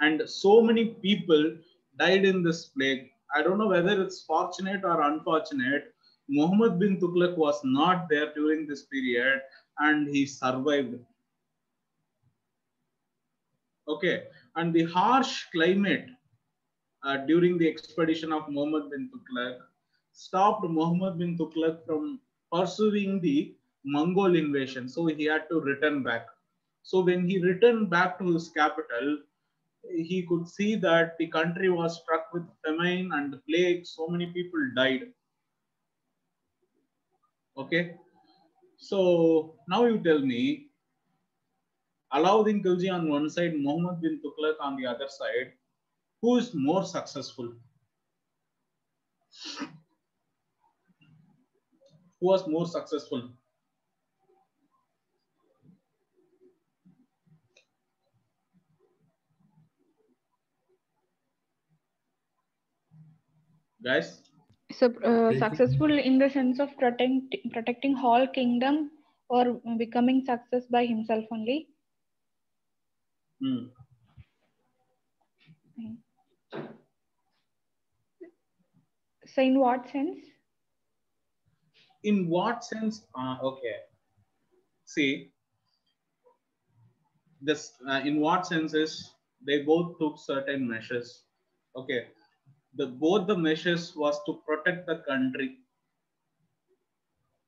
And so many people died in this plague. I don't know whether it's fortunate or unfortunate. Muhammad bin tughlaq was not there during this period and he survived. Okay. And the harsh climate uh, during the expedition of muhammad bin tughlaq stopped muhammad bin tughlaq from pursuing the mongol invasion. So he had to return back so when he returned back to his capital, he could see that the country was struck with famine and plague. So many people died. Okay. So now you tell me, Alauddin Khilji on one side, Muhammad bin Tughlaq on the other side, who is more successful? Who was more successful? Guys, So uh, successful in the sense of protecting protecting whole kingdom or becoming success by himself only. hmm. So in what sense? in what sense? Uh, okay. See this uh, in what sense is they both took certain measures. Okay the both the measures was to protect the country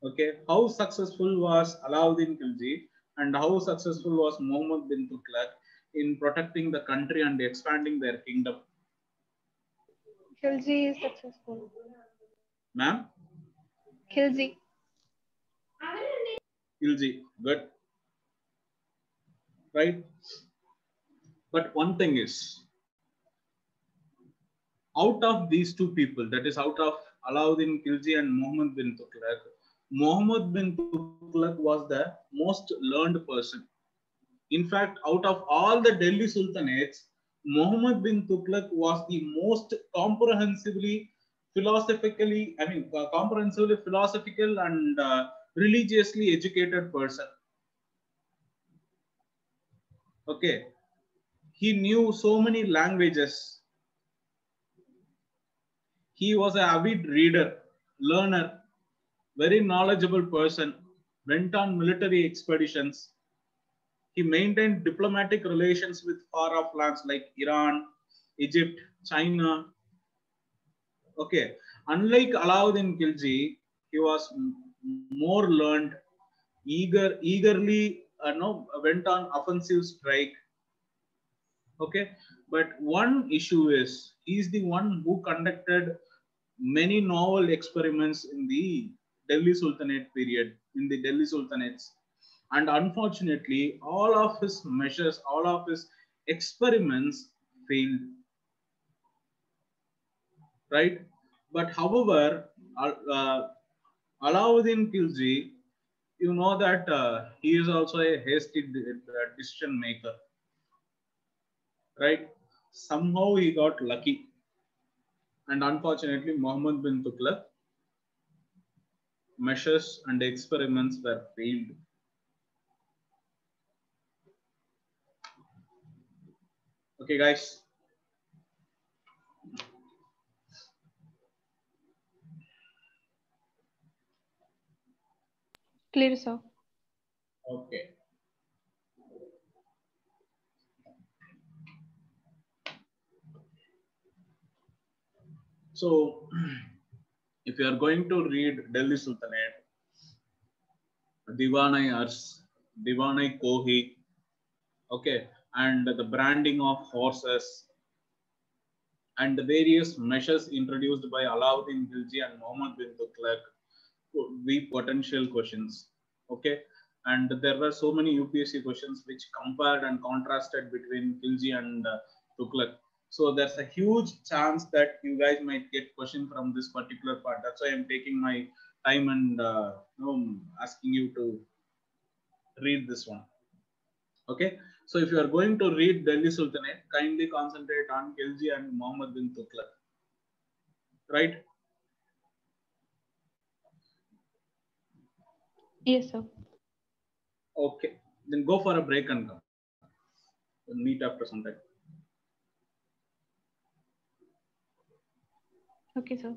okay how successful was alauddin khilji and how successful was muhammad bin tughlaq in protecting the country and expanding their kingdom Khilji is successful. ma'am Khilji. Khilji, good. Right? But one thing is, out of these two people, that is out of Alauddin Khilji and Muhammad bin Tughlaq, Muhammad bin Tughlaq was the most learned person. In fact, out of all the Delhi Sultanates, Muhammad bin Tughlaq was the most comprehensively philosophically, I mean, uh, comprehensively philosophical and uh, religiously educated person. Okay. He knew so many languages. He was an avid reader, learner, very knowledgeable person, went on military expeditions. He maintained diplomatic relations with far off lands like Iran, Egypt, China. Okay, unlike Alauddin Khilji, he was more learned, eager, eagerly, uh, no, went on offensive strike. Okay, but one issue is he's the one who conducted many novel experiments in the Delhi Sultanate period, in the Delhi Sultanates. And unfortunately, all of his measures, all of his experiments failed. Right? But however, uh, Alauddin Khilji, you know that uh, he is also a hasty uh, decision maker. Right? Somehow he got lucky. And unfortunately, Muhammad bin Tughlaq measures and experiments were failed. Okay, guys. Clear, sir. Okay. So, if you are going to read Delhi Sultanate, Diwan-i-Arz, Divanai Kohi, okay, and the branding of horses, and the various measures introduced by Alauddin Khilji and Muhammad bin Tughlaq could be potential questions. Okay, and there were so many UPSC questions which compared and contrasted between Khilji and uh, Tughlaq. So there's a huge chance that you guys might get question from this particular part. That's why I'm taking my time and uh, asking you to read this one. Okay, so if you are going to read Delhi Sultanate, kindly concentrate on Khilji and Muhammad bin Tughlaq. Right? Yes, sir. Okay, then go for a break and come. We'll meet after some time. Okay, sir.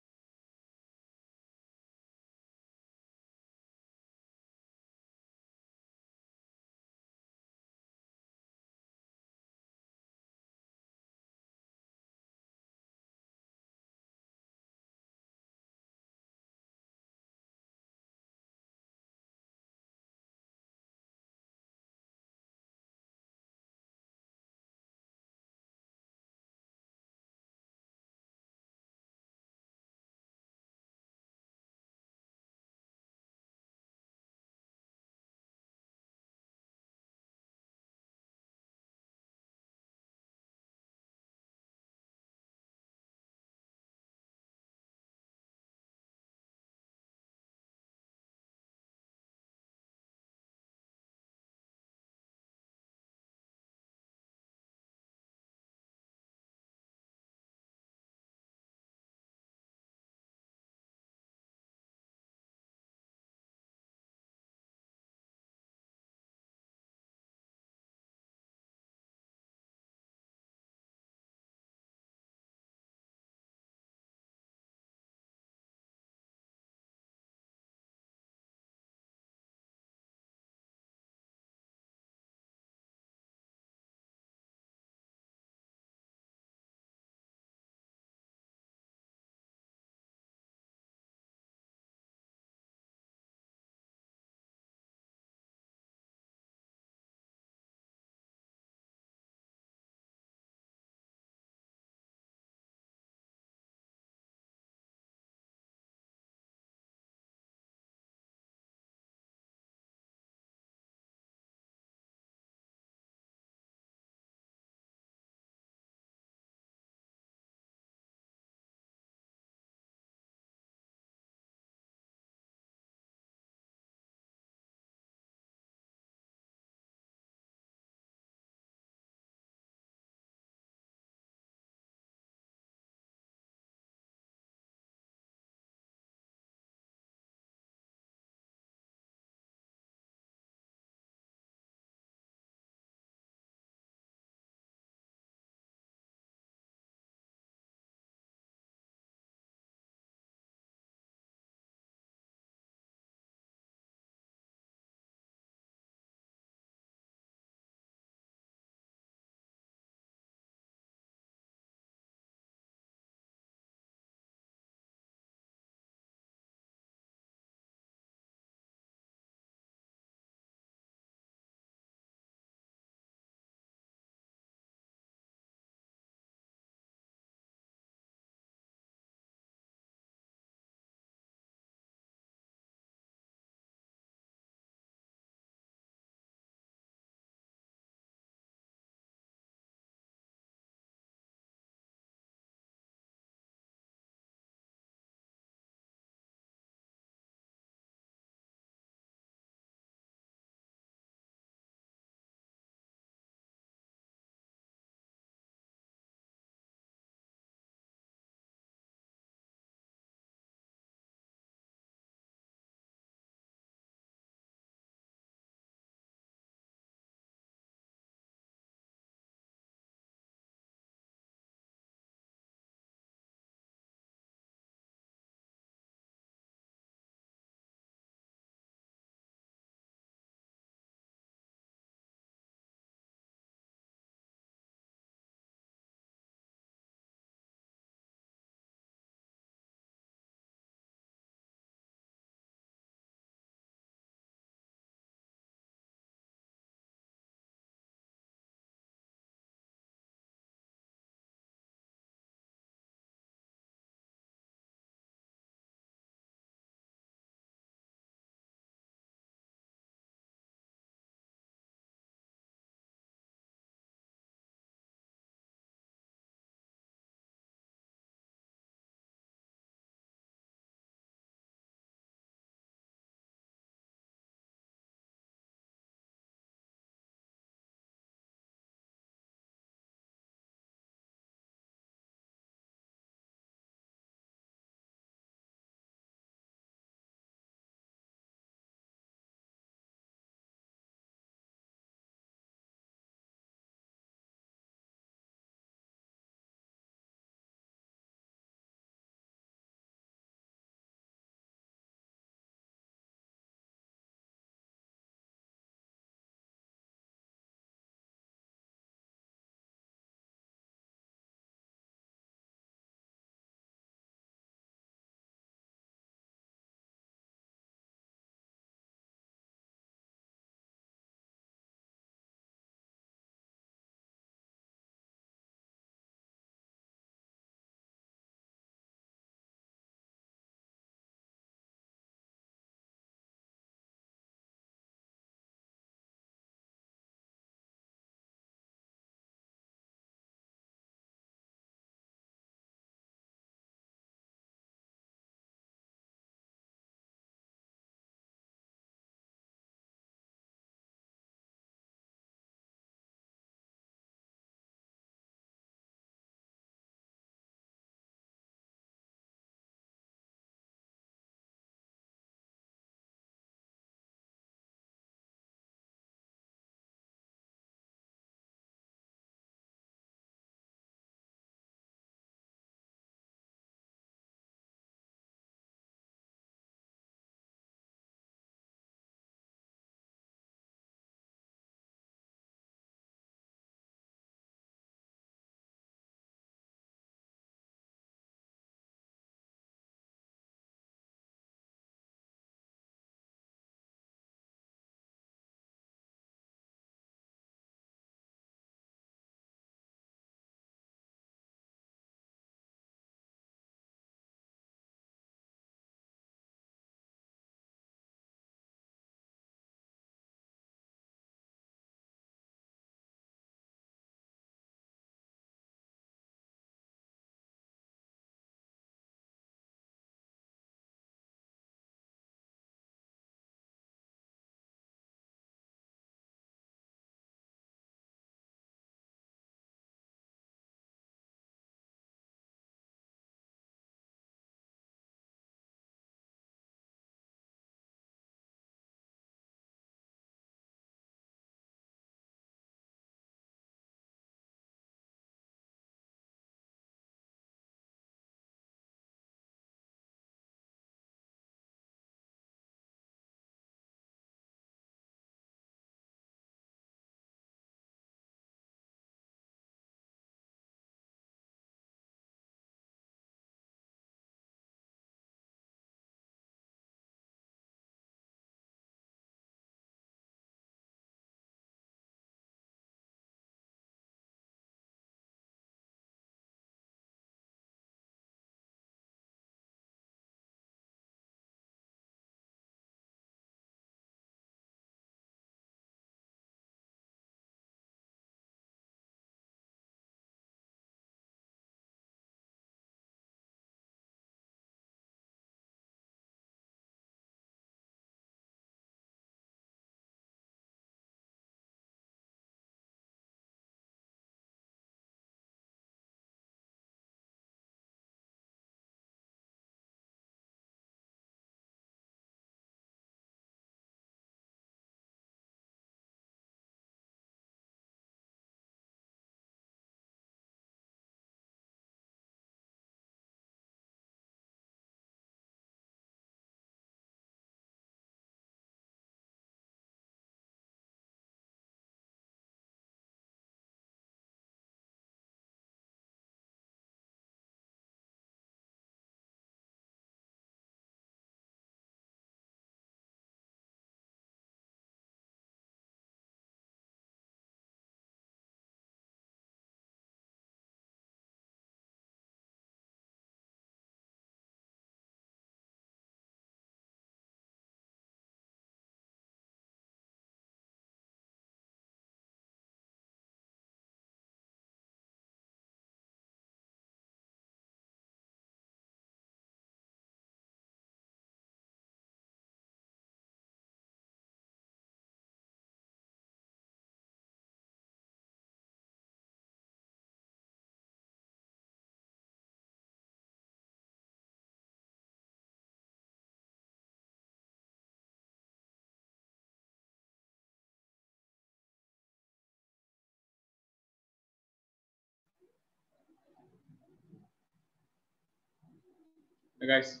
Hey guys.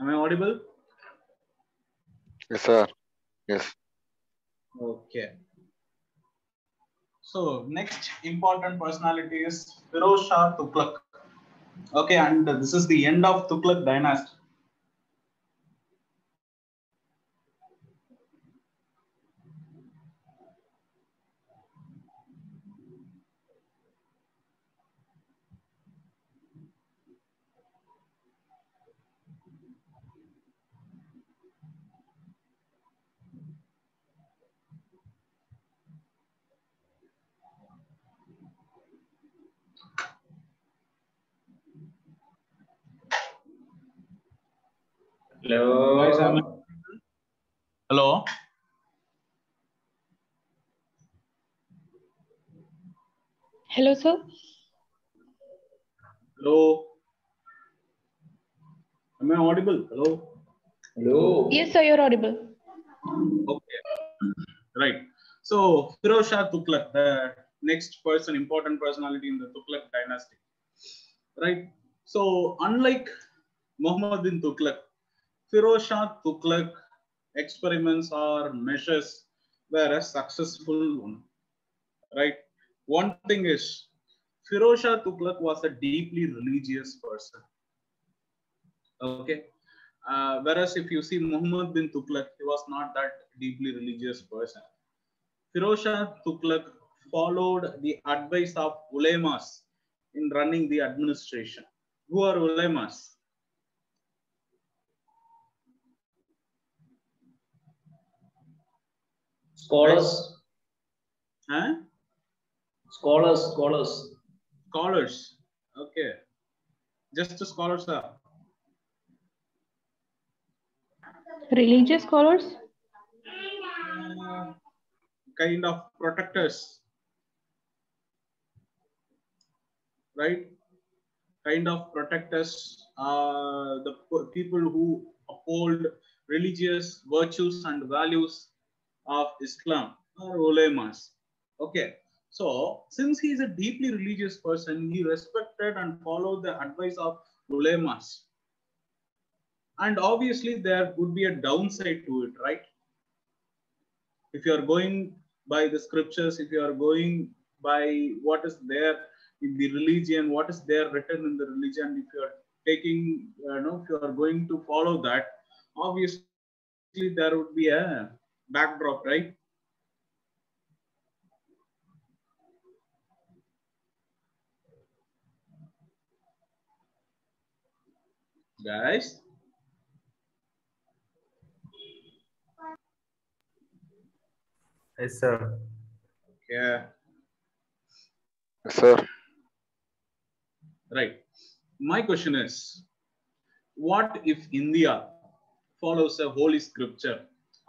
Am I audible? Yes, sir. Yes. Okay. So next important personality is Firoz Shah Tughlaq. Okay, and this is the end of Tughlaq dynasty. Guys, am I- Hello. Hello. Hello, sir. Hello. Am I audible? Hello. Hello. Yes, sir, you're audible. Okay. Right. So Firoz Shah Tughlaq, the next person, important personality in the Tughlaq dynasty. Right. So unlike Muhammad bin Tughlaq, Firoz Shah Tughlaq experiments or measures were a successful one. Right. One thing is, Firoz Shah Tughlaq was a deeply religious person. Okay. Uh, whereas if you see Muhammad bin Tughlaq, he was not that deeply religious person. Firoz Shah Tughlaq followed the advice of ulemas in running the administration. Who are ulemas? Scholars, Huh? scholars, scholars. Scholars. Okay. Just the scholars are. Religious scholars? uh, kind of protectors. Right? Kind of protectors are the people who uphold religious virtues and values of Islam or ulemas. Okay. So, since he is a deeply religious person, he respected and followed the advice of ulemas. And obviously, there would be a downside to it, right? if you are going by the scriptures, if you are going by what is there in the religion, what is there written in the religion, if you are taking, you know, if you are going to follow that, obviously there would be a backdrop, right? Guys, Yes, sir. yeah, Yes, sir. right. My question is, what if India follows a holy scripture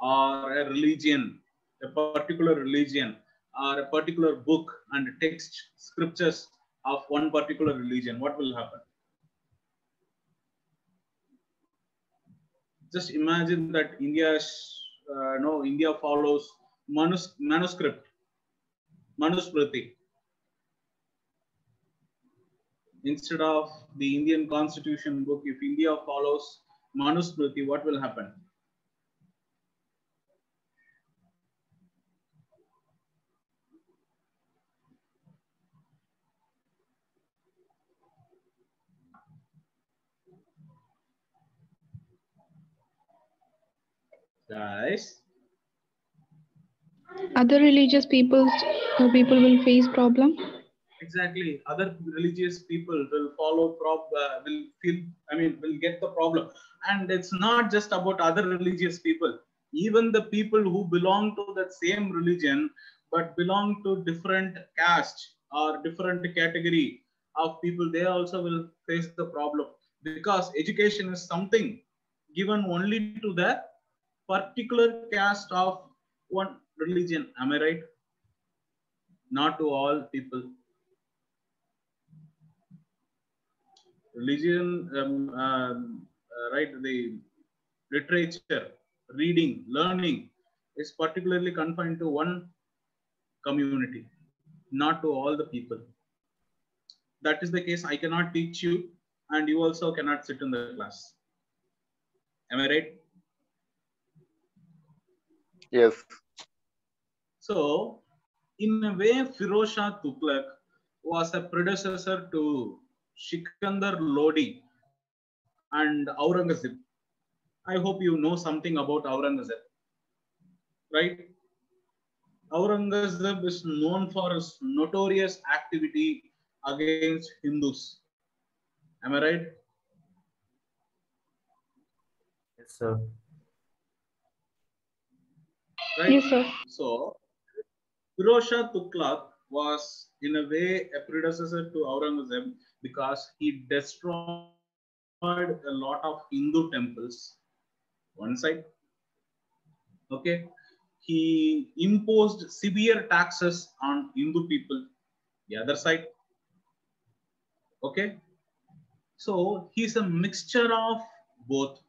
or a religion, a particular religion or a particular book and text scriptures of one particular religion? What will happen? Just imagine that India's, uh, no, India follows manus- manuscript, Manusmriti instead of the Indian constitution book, if India follows Manusmriti, what will happen? Guys, Other religious peoples, uh, people will face problem. exactly. Other religious people will follow prop, uh, will feel, I mean, will get the problem. And it's not just about other religious people. Even the people who belong to that same religion, but belong to different caste or different category of people, they also will face the problem because education is something given only to the particular caste of one religion. Am I right? Not to all people. Religion, um, um, uh, right? The literature, reading, learning is particularly confined to one community, not to all the people. That is the case. I cannot teach you, and you also cannot sit in the class. Am I right? Yes. So, in a way, Firoz Shah Tughlaq was a predecessor to Sikandar Lodi and Aurangzeb. I hope you know something about Aurangzeb, right? Aurangzeb is known for his notorious activity against Hindus. Am I right? Yes, sir. Right. Yes, sir. So, Firoz Shah Tughlaq was in a way a predecessor to Aurangzeb because he destroyed a lot of Hindu temples. One side, okay, he imposed severe taxes on Hindu people. The other side, okay. So he's a mixture of both.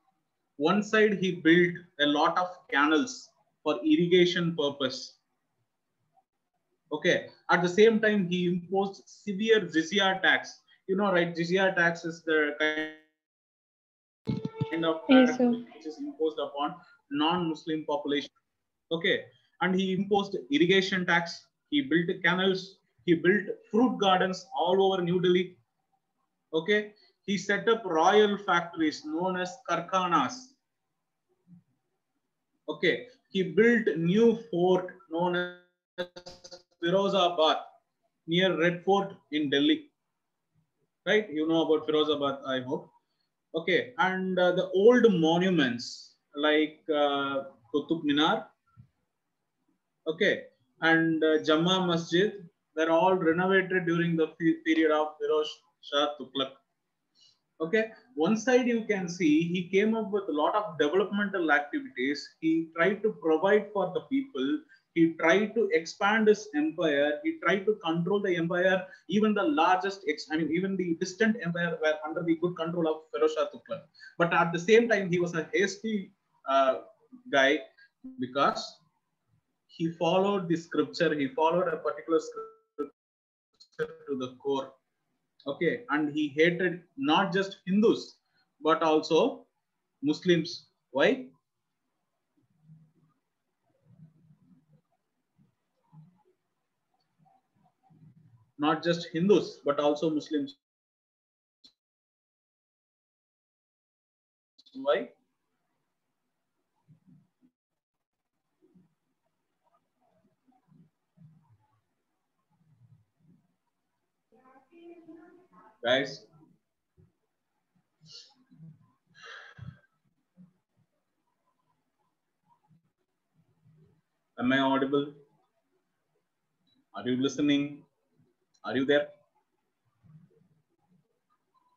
One side, he built a lot of canals for irrigation purpose. Okay. At the same time, he imposed severe jizya tax. You know, right? Jizya tax is the kind of tax which is imposed upon non-Muslim population. Okay. And he imposed irrigation tax. He built canals. He built fruit gardens all over New Delhi. Okay. He set up royal factories known as karkhanas. Okay. He built new fort known as Firozabad near Red Fort in Delhi. Right? You know about Firozabad, I hope. Okay. And uh, the old monuments like uh, Qutub Minar, okay, and uh, Jama Masjid, they're all renovated during the period of Firoz Shah Tughlaq. Okay, one side you can see he came up with a lot of developmental activities. He tried to provide for the people. He tried to expand his empire. He tried to control the empire. Even the largest, I mean, even the distant empire were under the good control of Firoz Shah Tughlaq. But at the same time, he was a hasty uh, guy because he followed the scripture. He followed a particular scripture to the core okay and he hated not just hindus but also muslims. Why? Not just hindus but also muslims. Why guys. Am i audible? Are you listening? Are you there?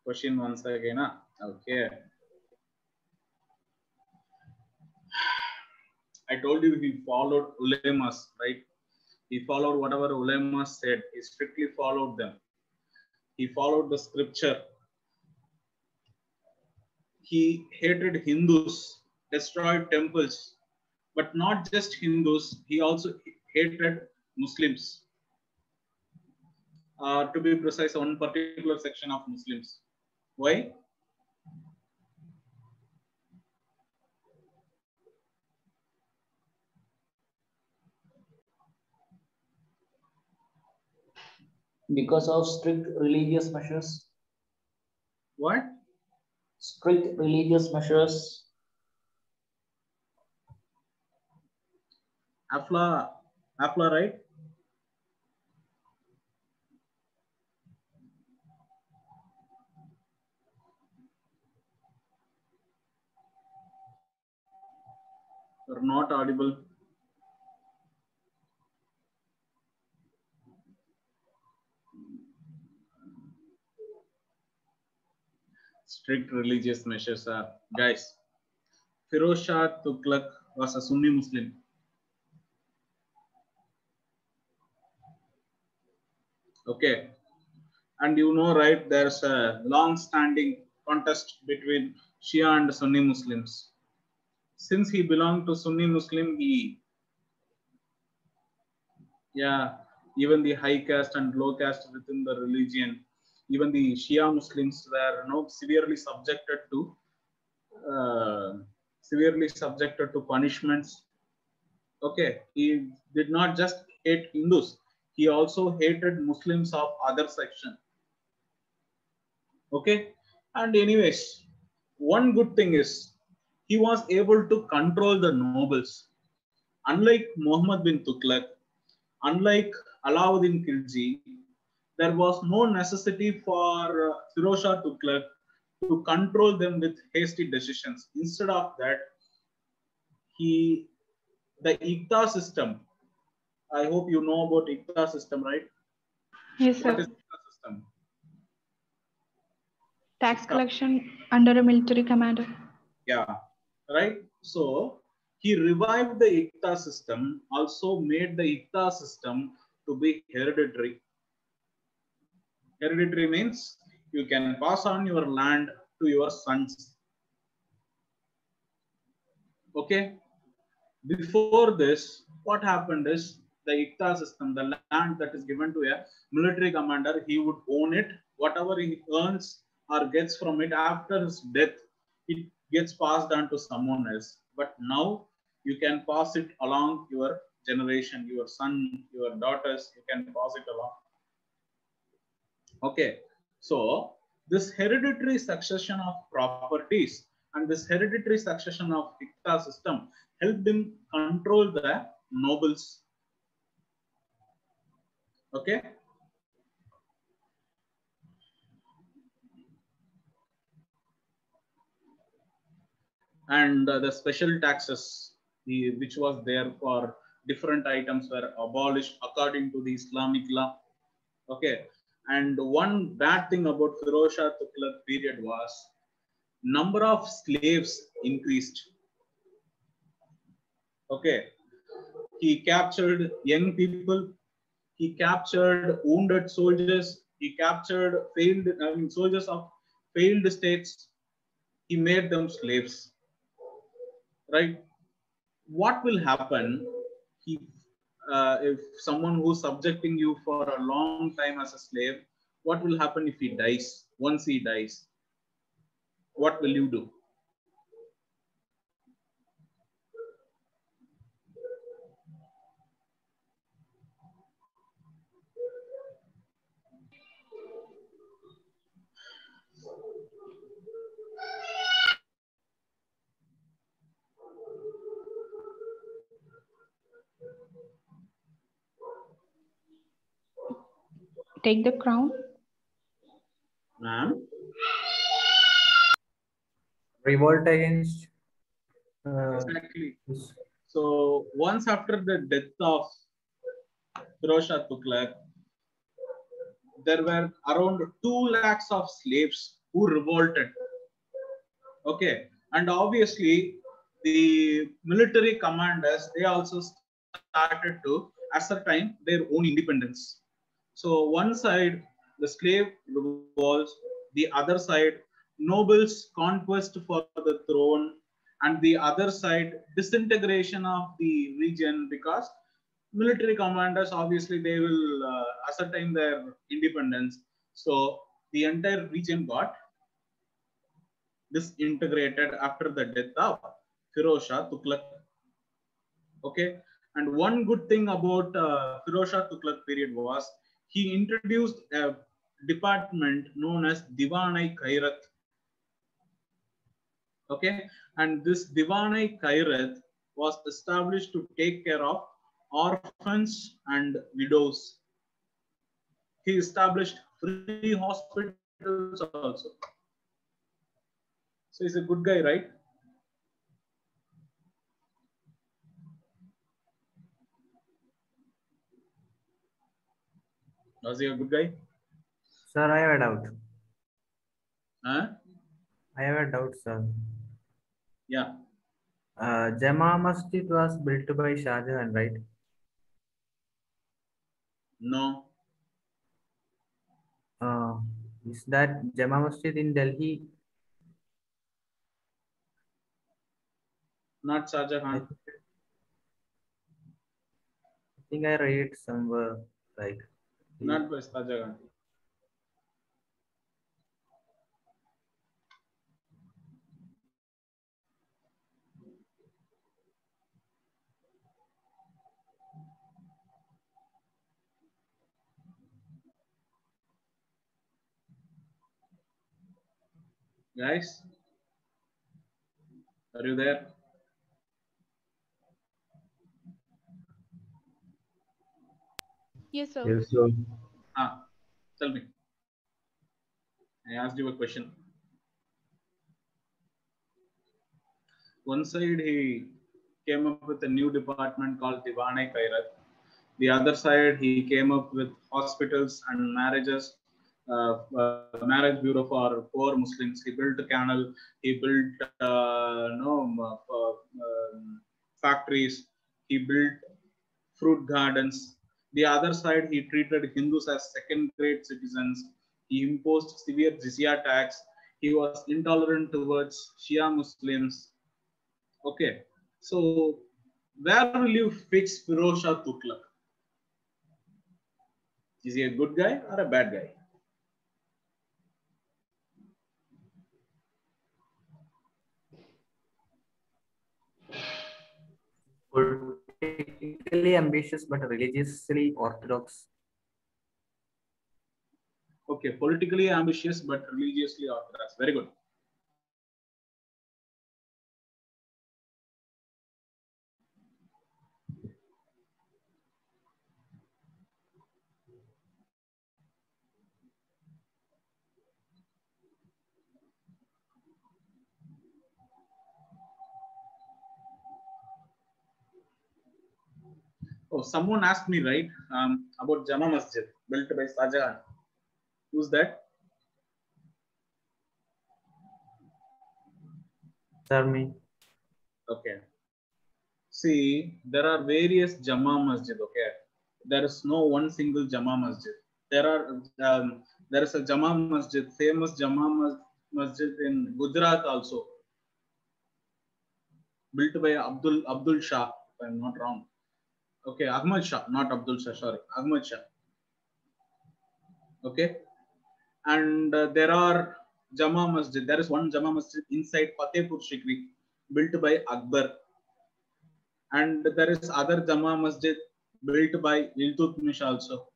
Question once again huh? okay. I told you he followed ulemas right? He followed whatever ulemas said. He strictly followed them he followed the scripture. He hated Hindus, destroyed temples, but not just Hindus, he also hated Muslims. Uh, to be precise, one particular section of Muslims. Why? Because of strict religious measures. What? Strict religious measures. Afla, Afla, right? You're not audible. Strict religious measures are guys. Firoz Shah Tughlaq was a Sunni Muslim. Okay. And you know, right, there's a long-standing contest between Shia and Sunni Muslims. Since he belonged to Sunni Muslim, he, yeah, even the high caste and low caste within the religion, even the Shia Muslims were you know, severely subjected to uh, severely subjected to punishments. Okay, he did not just hate Hindus; he also hated Muslims of other section. Okay, and anyways, one good thing is he was able to control the nobles. Unlike Muhammad bin Tughlaq, unlike Alauddin Khilji, there was no necessity for uh, Firoz Shah Tughlaq to control them with hasty decisions. Instead of that, he, the Iqta system, I hope you know about Iqta system, right? Yes, What sir. is Iqta system? Tax collection under a military commander. Yeah, right. So he revived the Iqta system, also made the Iqta system to be hereditary. Hereditary means you can pass on your land to your sons. Okay. Before this, what happened is the Iqta system, the land that is given to a military commander, he would own it. Whatever he earns or gets from it after his death, it gets passed on to someone else. But now you can pass it along your generation, your son, your daughters, you can pass it along. Okay, so this hereditary succession of properties and this hereditary succession of Iqta system helped him control the nobles. Okay. And uh, the special taxes, the, which was there for different items, were abolished according to the Islamic law. Okay, and one bad thing about Firoz Shah Tughlaq period was number of slaves increased. Okay, he captured young people, he captured wounded soldiers, he captured failed I mean, soldiers of failed states. He made them slaves. Right? What will happen? He uh, if someone who's subjecting you for a long time as a slave, what will happen if he dies? Once he dies, what will you do? Take the crown. Ma'am? Revolt against. Uh, Exactly. So once after the death of Firoz Shah Tughlaq, there were around 2 lakhs of slaves who revolted. Okay. And obviously, the military commanders, they also started to ascertain their own independence. So one side, the slave revolts, the other side, nobles' conquest for the throne, and the other side, disintegration of the region because military commanders obviously they will uh, ascertain their independence. So the entire region got disintegrated after the death of Firoz Shah Tughlaq. Okay, and one good thing about uh, Firoz Shah Tughlaq period was he introduced a department known as Diwan-i Khairat. Okay, and this Diwan-i Khairat was established to take care of orphans and widows. He established free hospitals also. So he's a good guy, right? Was he a good guy? Sir, I have a doubt. Huh? I have a doubt, sir. Yeah. Uh, Jama Masjid was built by Shah Jahan, right? No. Uh, Is that Jama Masjid in Delhi? Not Shah Jahan. I think I read somewhere like Hmm. Not by Shah Jahan. Guys, are you there? Yes, sir. Yes, sir. Ah, tell me. I asked you a question. One side he came up with a new department called Diwan-i-Khairat. The other side he came up with hospitals and marriages, uh, uh, marriage bureau for poor Muslims. He built a canal. He built uh, no um, uh, um, factories. He built fruit gardens. The other side, he treated Hindus as second-grade citizens. He imposed severe jizya tax. He was intolerant towards Shia Muslims. Okay, so where will you fix Firoz Shah? Is he a good guy or a bad guy? Politically ambitious but religiously orthodox. Okay, politically ambitious but religiously orthodox. Very good. Someone asked me, right, um, about Jama Masjid built by Shah Who's that? Sir, me. Okay. See, there are various Jama Masjid. Okay, there is no one single Jama Masjid. There are um, there is a Jama Masjid, famous Jama Mas- Masjid in Gujarat also, built by Abdul Abdul Shah. If I'm not wrong. Okay, Ahmad Shah, not Abdul Shah. Sorry, Ahmad Shah. Okay, and uh, there are Jama Masjid. There is one Jama Masjid inside Fatehpur Sikri, built by Akbar. And there is other Jama Masjid built by Iltutmish also,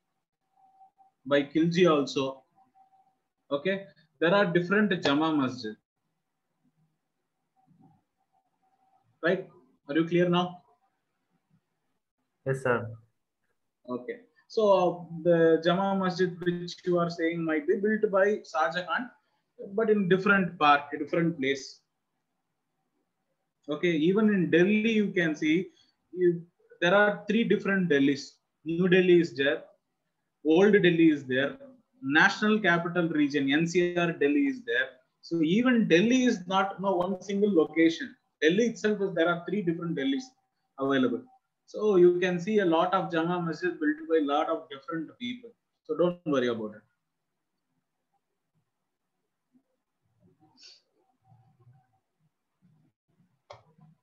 by Khilji also. Okay, there are different Jama Masjid. Right? Are you clear now? Yes, sir. Okay. So uh, the Jama Masjid which you are saying might be built by Shah Jahan, but in different part, a different place. Okay, even in Delhi, you can see you, there are three different Delhis. New Delhi is there, Old Delhi is there, National Capital Region (NCR) Delhi is there. So even Delhi is not no one single location. Delhi itself is there are three different Delhis available. So you can see a lot of Jama Masjid built by a lot of different people. So don't worry about it.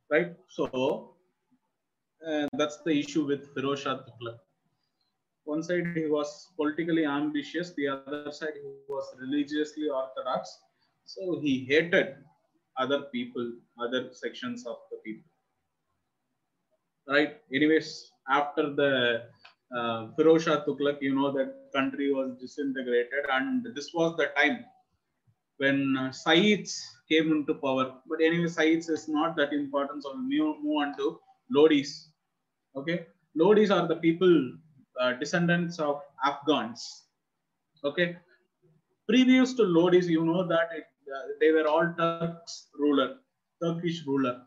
Right. So uh, that's the issue with Firoz Shah Tughlaq. One side he was politically ambitious, the other side he was religiously orthodox. So he hated other people, other sections of the people right? Anyways, after the uh, Firoz Shah Tughlaq, you know that country was disintegrated, and this was the time when uh, Sayyids came into power. But anyway, Sayyids is not that important, so we move, move on to Lodis. Okay, Lodis are the people uh, descendants of Afghans. Okay, previous to Lodis, you know that it, uh, they were all Turks ruler, Turkish ruler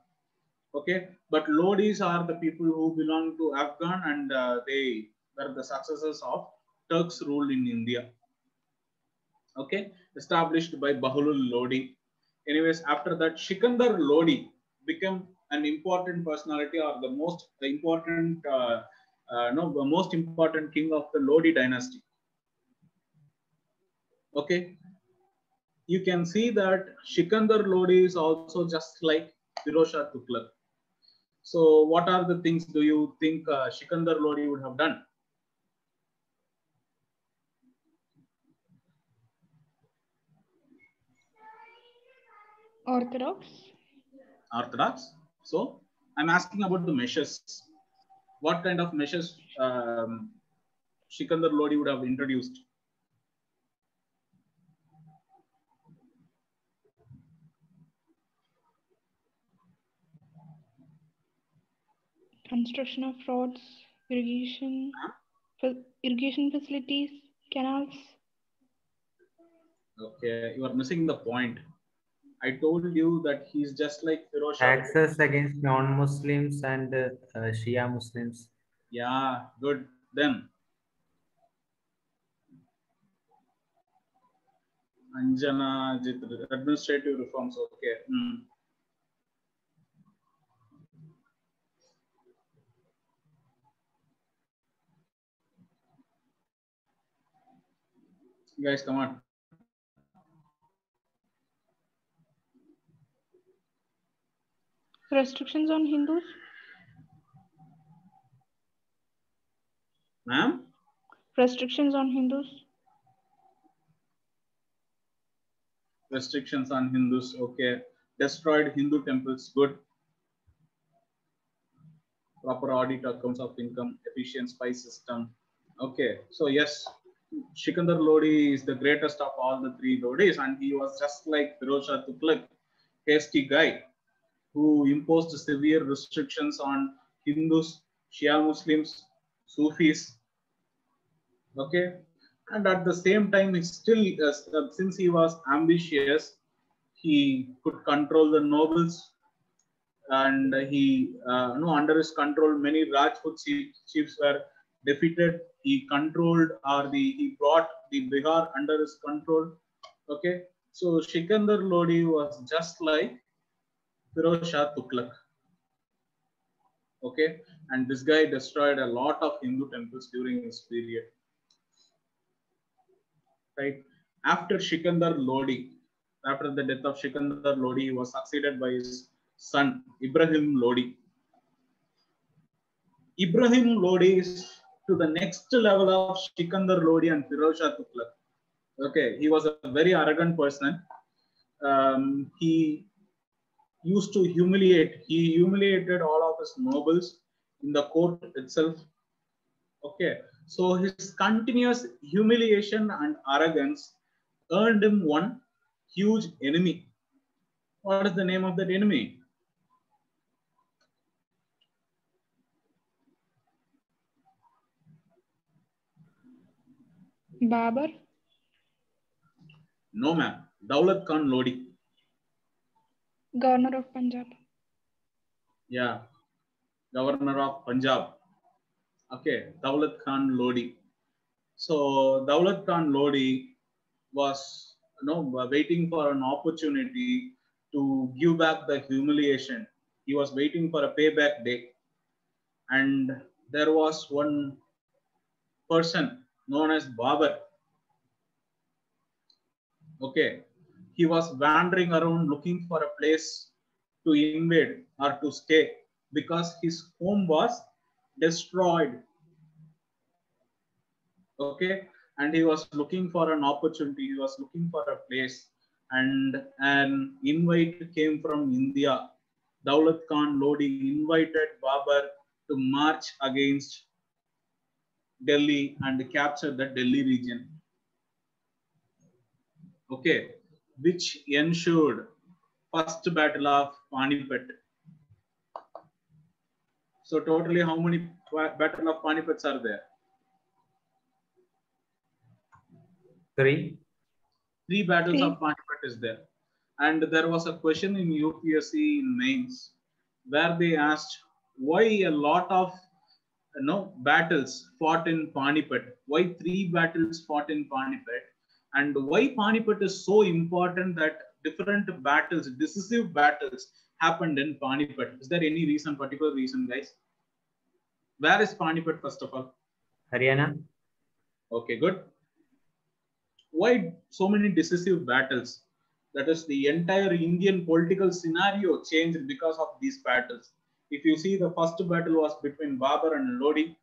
okay? But lodis are the people who belong to afghan and uh, they were the successors of turks rule in india. Okay? Established by bahulul lodi. Anyways after that shikandar lodi became an important personality or the most the important uh, uh, no the most important king of the lodi dynasty. Okay? You can see that Shikandar Lodi is also just like Firozshah Tughlaq. So what are the things do you think uh, Shikandar Lodi would have done? Orthodox. Orthodox. So I'm asking about the measures. What kind of measures um, Shikandar Lodi would have introduced? Construction of roads, irrigation, fa- irrigation facilities, canals. Okay, you are missing the point. I told you that he's just like Firozshah. Taxes against non-Muslims and uh, Shia Muslims. Yeah, good. Then Anjana, administrative reforms. Okay. Guys, come on. Restrictions on Hindus. Ma'am? Restrictions on Hindus. Restrictions on Hindus. Okay. Destroyed Hindu temples. Good. Proper audit accounts of income, efficient spy system. Okay. So yes, Shikandar Lodi is the greatest of all the three Lodis, and he was just like Firozshah Tughlaq, hasty guy who imposed severe restrictions on Hindus, Shia Muslims, Sufis. Okay, and at the same time, he still, uh, since he was ambitious, he could control the nobles, and he, uh, no, under his control, many Rajput chiefs were defeated. He controlled, or the he brought the Bihar under his control. Okay, so Shikandar Lodi was just like Firozshah Tughlaq. Okay, and this guy destroyed a lot of Hindu temples during his period. Right after Shikandar Lodi, after the death of Shikandar Lodi, he was succeeded by his son Ibrahim Lodi. Ibrahim Lodi is to the next level of Shikandar Lodi and Firozshah Tughlaq. Okay, he was a very arrogant person. Um, he used to humiliate. He humiliated all of his nobles in the court itself. Okay, so his continuous humiliation and arrogance earned him one huge enemy. What is the name of that enemy? Babar. No, ma'am. Daulat Khan Lodi. Governor of Punjab. Yeah, governor of Punjab. Okay, Daulat Khan Lodi. So Daulat Khan Lodi was you know waiting for an opportunity to give back the humiliation. He was waiting for a payback day, and there was one person known as Babar. Okay, he was wandering around looking for a place to invade or to stay because his home was destroyed. Okay, and he was looking for an opportunity, he was looking for a place, and an invite came from India. Daulat Khan Lodi invited Babar to march against Delhi and capture the Delhi region. Okay, which ensured first battle of Panipat. So totally how many pa- battle of Panipats are there? Three. Three battles Three. of Panipat is there. And there was a question in UPSC in mains where they asked why a lot of know, battles fought in Panipat. Why three battles fought in Panipat? And why Panipat is so important that different battles, decisive battles happened in Panipat. Is there any reason, particular reason, guys? Where is Panipat, first of all? Haryana. Okay, good. Why so many decisive battles? That is, the entire Indian political scenario changed because of these battles. If you see, the first battle was between Babur and Lodi,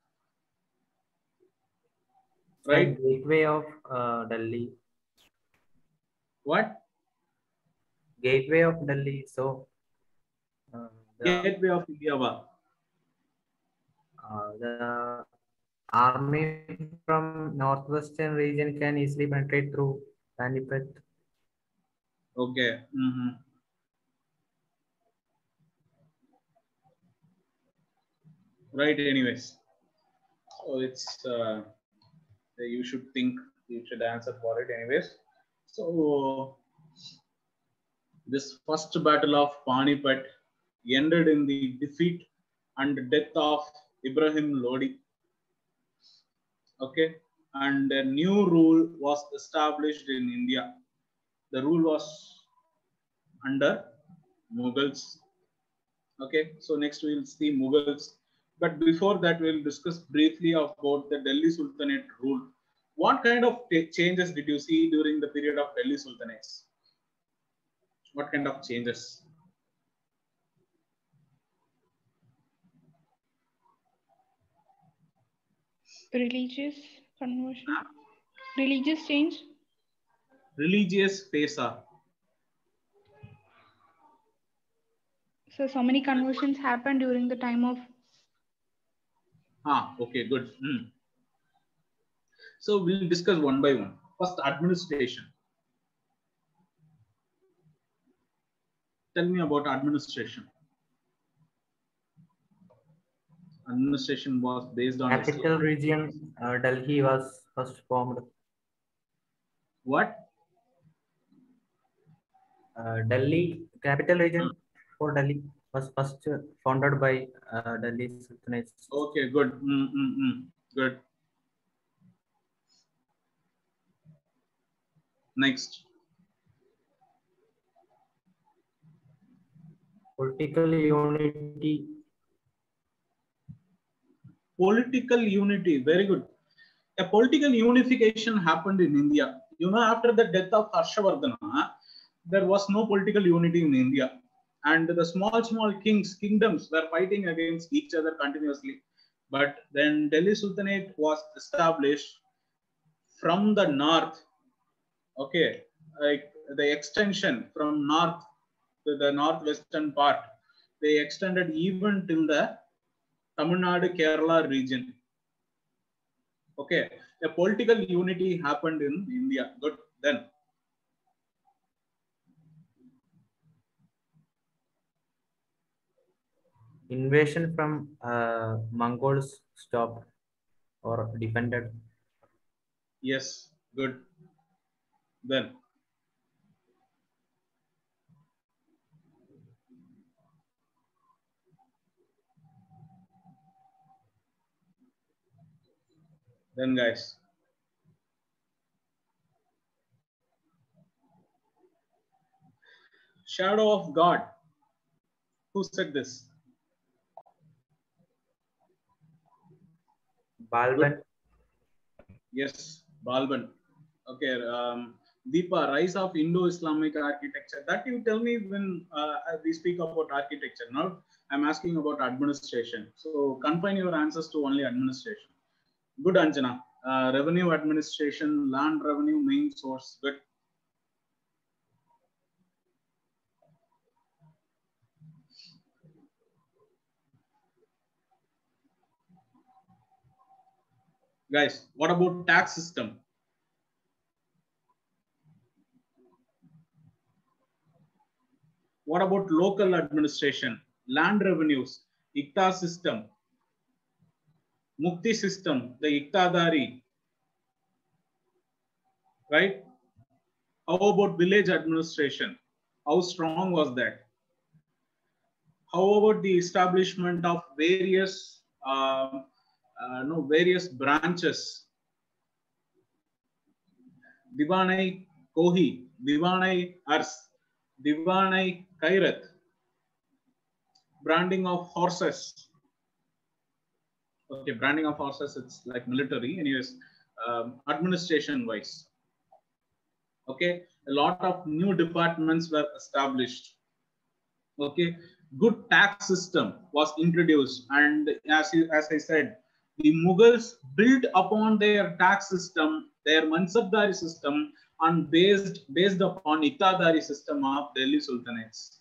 right? Gateway of uh, Delhi. What? Gateway of Delhi. So uh, the, Gateway of India uh, the army from northwestern region can easily penetrate through Panipat. Okay. mhm. Right. Anyways, so it's uh, you should think you should answer for it. Anyways, so this first battle of Panipat ended in the defeat and death of Ibrahim Lodi. Okay, and a new rule was established in India. The rule was under Mughals. Okay, so next we'll see Mughals. But before that, we'll discuss briefly about the Delhi Sultanate rule. What kind of changes did you see during the period of Delhi Sultanates? What kind of changes? Religious conversion. Religious change. Religious pesa. So so many conversions happened during the time of Ah, okay, good. Hmm. So we'll discuss one by one. First, administration. Tell me about administration. Administration was based on Capital region uh, Delhi was first formed. what? Uh, Delhi capital region for Delhi was first founded by uh, Delhi Sultanate. Okay, good. Mm, mm, mm. Good. Next. Political unity. Political unity. Very good. A political unification happened in India. You know, after the death of Harshavardhana, there was no political unity in India. And the small, small kings, kingdoms were fighting against each other continuously. But then Delhi Sultanate was established from the north. Okay, like the extension from north to the northwestern part, they extended even till the Tamil Nadu, Kerala region. Okay, a political unity happened in India. Good. Then Invasion from uh, Mongols stopped or defended. yes, good. Then then guys. Shadow of God. Who said this? Balban. Yes, Balban. Okay, um, Deepa, rise of Indo-Islamic architecture. That you tell me when uh, we speak about architecture. Now I'm asking about administration. So confine your answers to only administration. Good, Anjana. Uh, revenue administration, land revenue main source. Good. Guys, what about tax system? What about local administration, land revenues, Iqta system, Muqti system, the Iqtadari, right? How about village administration? How strong was that? How about the establishment of various, um, uh, no, various branches? Divanai Kohi, Divanai Ars, Divanai Kairat, branding of horses. Okay, branding of horses, it's like military. Anyways, um, administration wise. Okay, a lot of new departments were established. Okay, good tax system was introduced, and as you, as I said, the Mughals built upon their tax system, their Mansabdari system, and based based upon Iqtadari system of Delhi Sultanates.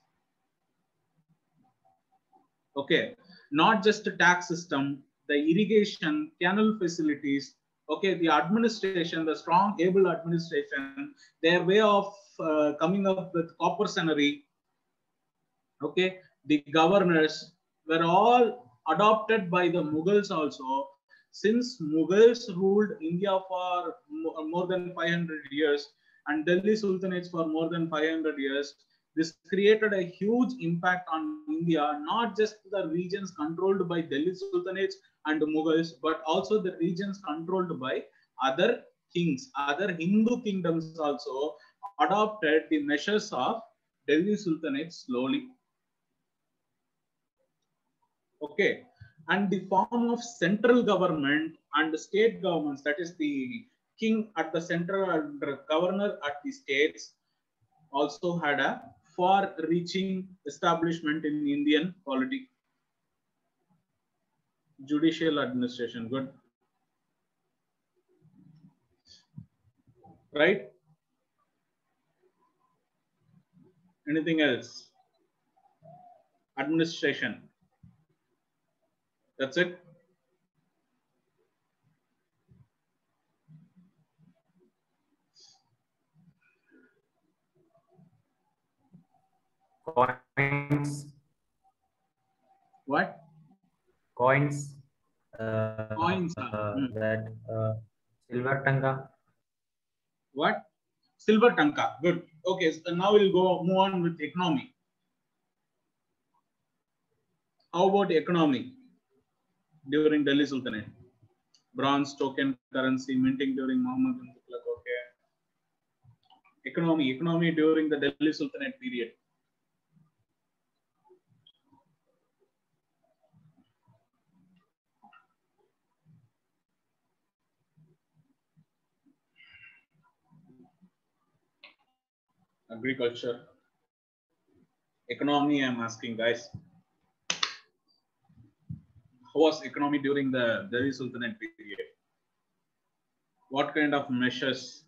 Okay, not just a tax system, the irrigation, canal facilities, okay, the administration, the strong, able administration, their way of uh, coming up with copper scenery, okay, the governors were all adopted by the Mughals also. Since Mughals ruled India for uh, more than 500 years and Delhi Sultanates for more than 500 years, this created a huge impact on India, not just the regions controlled by Delhi Sultanates and Mughals, but also the regions controlled by other kings, other Hindu kingdoms also adopted the measures of Delhi Sultanate slowly. Okay, and the form of central government and state governments, that is the king at the center and governor at the states, also had a far-reaching establishment in Indian polity. Judicial administration, good. Right? Anything else? Administration. That's it. coins What? coins uh, Coins, uh, hmm. that uh, silver tanga What? Silver Tanka. Good. Okay, so now we'll go move on with economy. How about economy during Delhi Sultanate? Bronze token currency minting during Muhammad bin Tughlaq. Okay. Economy, economy during the Delhi Sultanate period. Agriculture. Economy, I'm asking guys. Was economy during the Delhi Sultanate period? What kind of measures?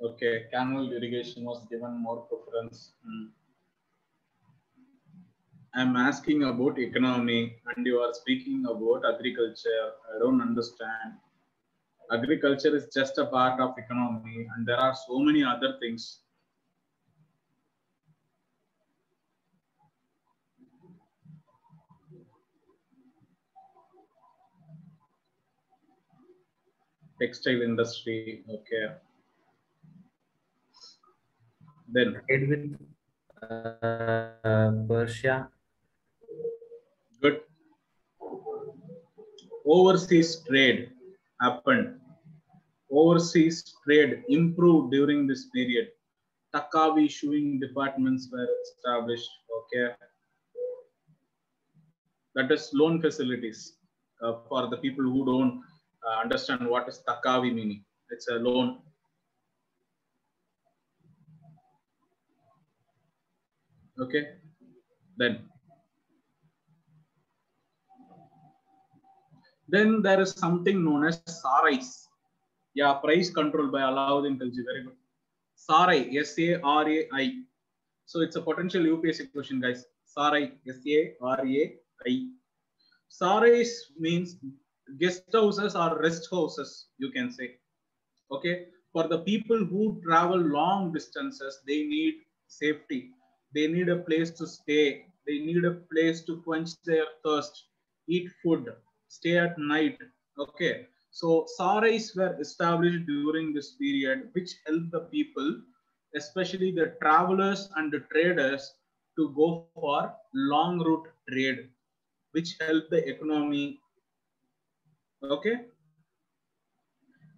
Okay, canal irrigation was given more preference. Hmm. I'm asking about economy and you are speaking about agriculture. I don't understand. Agriculture is just a part of economy and there are so many other things. Textile industry, okay. Then with uh, Persia good overseas trade happened. Overseas trade improved during this period. Takavi issuing departments were established okay? That is loan facilities uh, for the people who don't uh, understand what is takavi meaning. It's a loan. Okay? Then Then there is something known as sarais. Yeah, price control by Alauddin Khilji. Very good. Sarai, S-A-R-A-I. So it's a potential UPSC question, guys. Sarai, S-A-R-A-I. Sarais means guest houses or rest houses, you can say. Okay. For the people who travel long distances, they need safety. They need a place to stay. They need a place to quench their thirst, eat food, stay at night. Okay. So sarais were established during this period, which helped the people, especially the travelers and the traders, to go for long route trade, which helped the economy. Okay.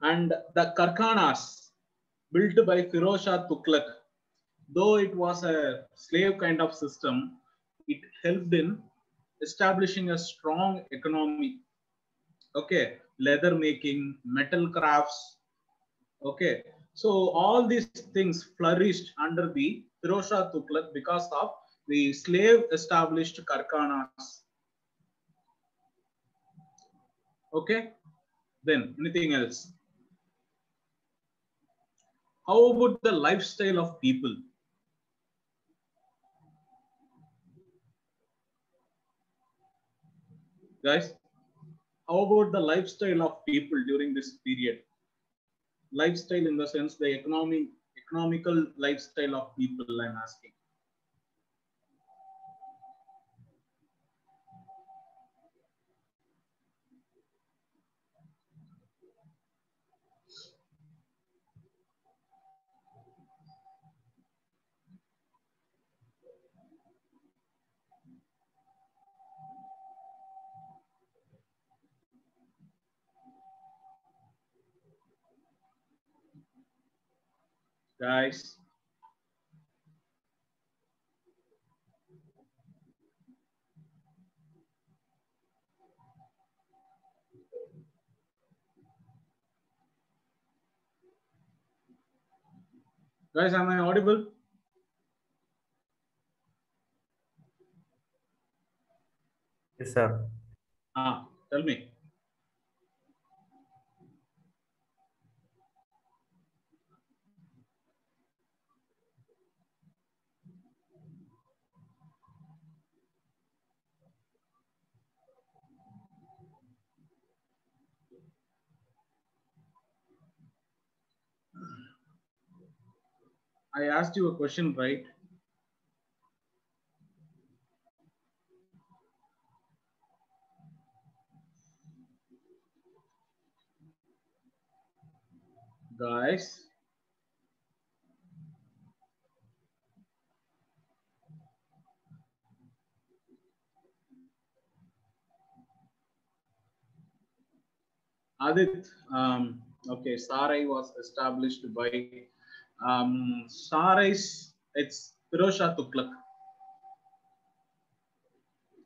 And the karkhanas built by Firoz Shah though it was a slave kind of system, it helped in establishing a strong economy. Okay, leather making, metal crafts. Okay, so all these things flourished under the Firoz Shah Tughlaq because of the slave established karkhanas. Okay, then anything else? How about the lifestyle of people? Guys, how about the lifestyle of people during this period? Lifestyle in the sense the economic economical lifestyle of people I'm asking. Guys, guys, am I audible? Yes, sir. Ah, tell me. I asked you a question, right? Guys, Adit, um, okay, Sarai was established by um, Sarai's, it's Firoz Shah Tughlaq.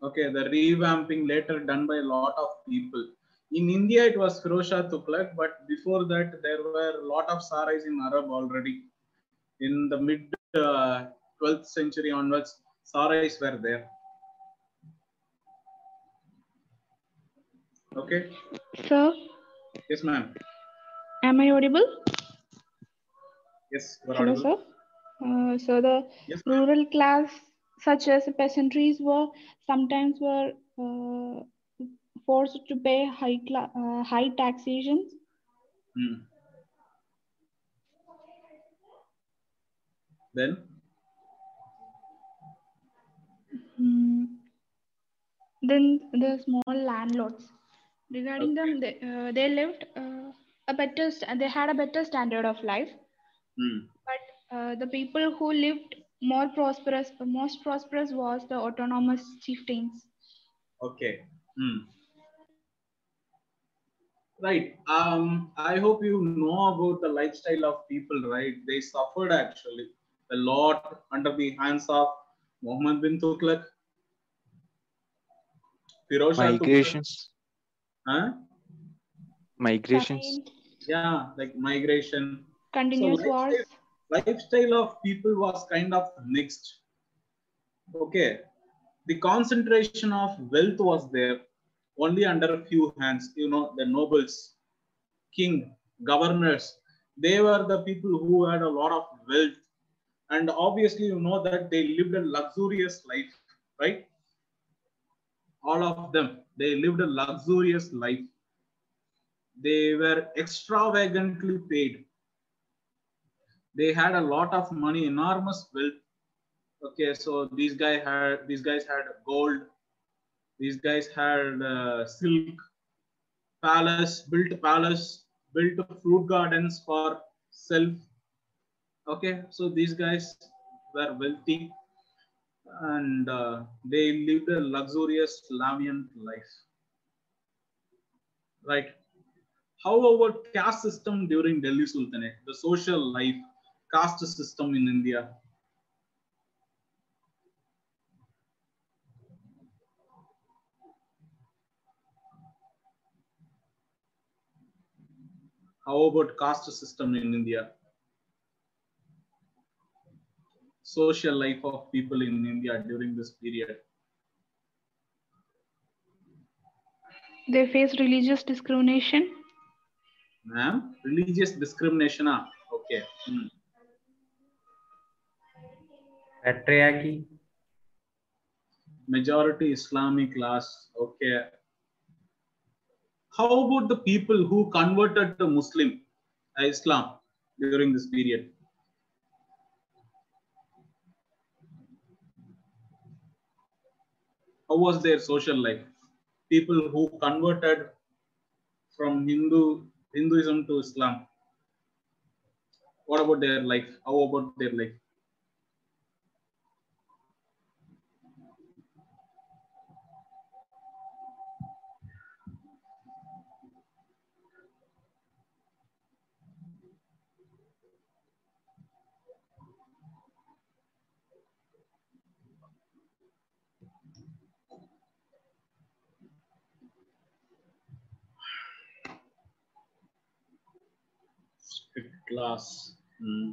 Okay, the revamping later done by a lot of people. In India, it was Firoz Shah Tughlaq, but before that, there were a lot of Sarais in Arab already. In the mid uh, 12th century onwards, Sarais were there. Okay, Sir, yes, ma'am. am I audible? Yes, Hello, sir. Uh, so the Yes, rural class, such as peasantries, were sometimes were uh, forced to pay high cla- uh, high taxation. Hmm. Then, Hmm. Then the small landlords. Regarding them, they, uh, they lived uh, a better. They had a better standard of life. Hmm. But uh, the people who lived more prosperous, most prosperous was the autonomous chieftains. Okay. Hmm. Right. Um, I hope you know about the lifestyle of people, right? They suffered actually a lot under the hands of Muhammad bin Tughlaq. Firoz Shah Tughlaq. Migrations. Huh? Migrations. Yeah, like migration. Continuous So wars. lifestyle, lifestyle of people was kind of mixed. Okay. The concentration of wealth was there only under a few hands. You know, the nobles, king, governors, they were the people who had a lot of wealth. And obviously, you know that they lived a luxurious life, right? All of them, they lived a luxurious life. They were extravagantly paid they had a lot of money, enormous wealth. Okay, so these guys had these guys had gold, these guys had uh, silk, palace, built palace, built fruit gardens for self. Okay, so these guys were wealthy and uh, they lived a luxurious Lamian life. Right. How about caste system during Delhi Sultanate? The social life, caste system in India. How about caste system in India? Social life of people in India during this period. They face religious discrimination. Ma'am, religious discrimination. Ah, okay. Hmm. Patriarchy. Majority Islamic class. Okay. How about the people who converted to Muslim, uh, Islam during this period? How was their social life? People who converted from Hindu Hinduism to Islam. What about their life? How about their life? Class. Hmm.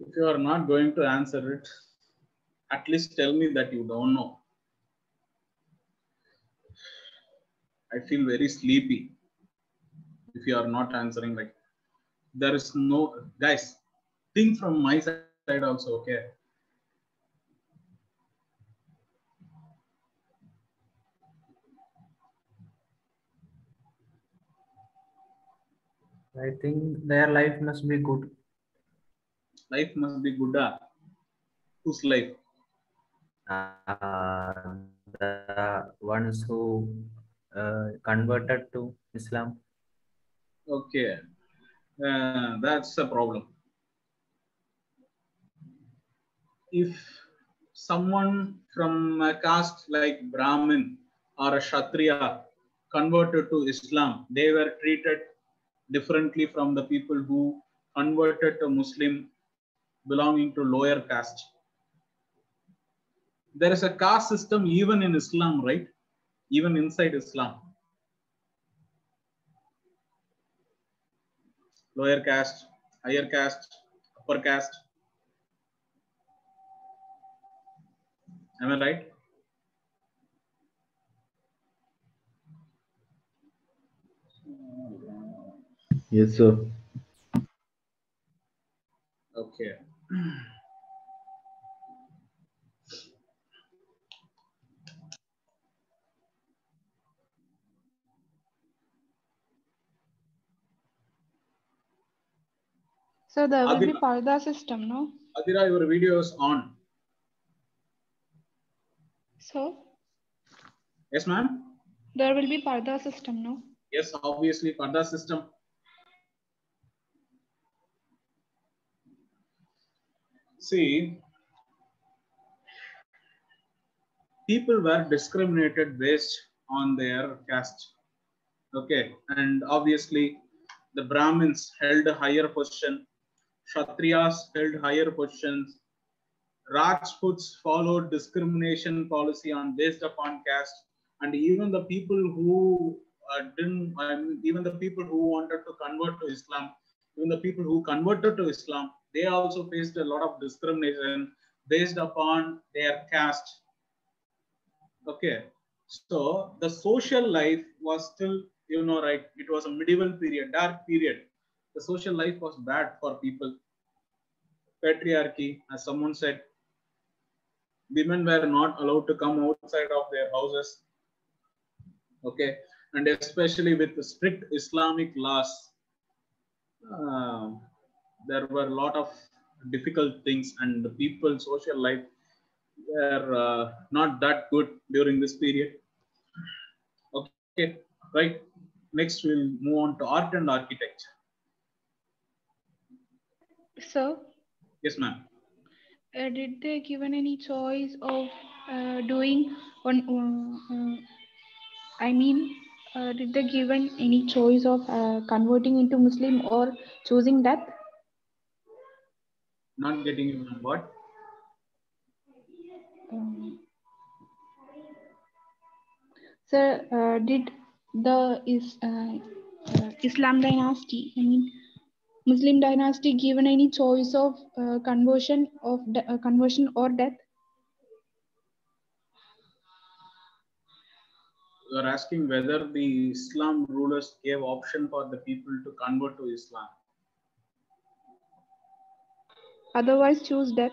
If you are not going to answer it, at least tell me that you don't know. I feel very sleepy if you are not answering. Like, there is no, guys, think from my side also, okay? I think their life must be good. Life must be good. Ah. Whose life? Uh, the ones who uh, converted to Islam. Okay. Uh, that's the problem. If someone from a caste like Brahmin or a Kshatriya converted to Islam, they were treated differently from the people who converted to Muslim belonging to lower caste. There is a caste system even in Islam, right? Even inside Islam. Lower caste, higher caste, upper caste. Am I right? Yes, sir. Okay. So there will be Adila. parda system, no? Adira, your video is on. So Yes, ma'am? there will be parda system, no? Yes, obviously, Parda system. See, people were discriminated based on their caste. Okay, and obviously, the Brahmins held a higher position, Kshatriyas held higher positions, Rajputs followed discrimination policy on based upon caste, and even the people who uh, didn't, mean, even the people who wanted to convert to Islam, even the people who converted to Islam, they also faced a lot of discrimination based upon their caste. Okay, so the social life was still, you know, right? It was a medieval period, dark period. The social life was bad for people. Patriarchy, as someone said, women were not allowed to come outside of their houses. Okay, and especially with strict Islamic laws, uh, there were a lot of difficult things, and the people's social life were uh, not that good during this period. Okay, right. Next, we'll move on to art and architecture. So Yes, ma'am. uh, did they given any choice of uh, doing on? Uh, uh, I mean, uh, did they given any choice of uh, converting into Muslim or choosing death? Not getting you what? Um, sir, uh, did the is uh, uh, Islam dynasty, I mean Muslim dynasty, given any choice of uh, conversion of uh, conversion or death? You are asking whether the Islam rulers gave option for the people to convert to Islam. Otherwise, choose death.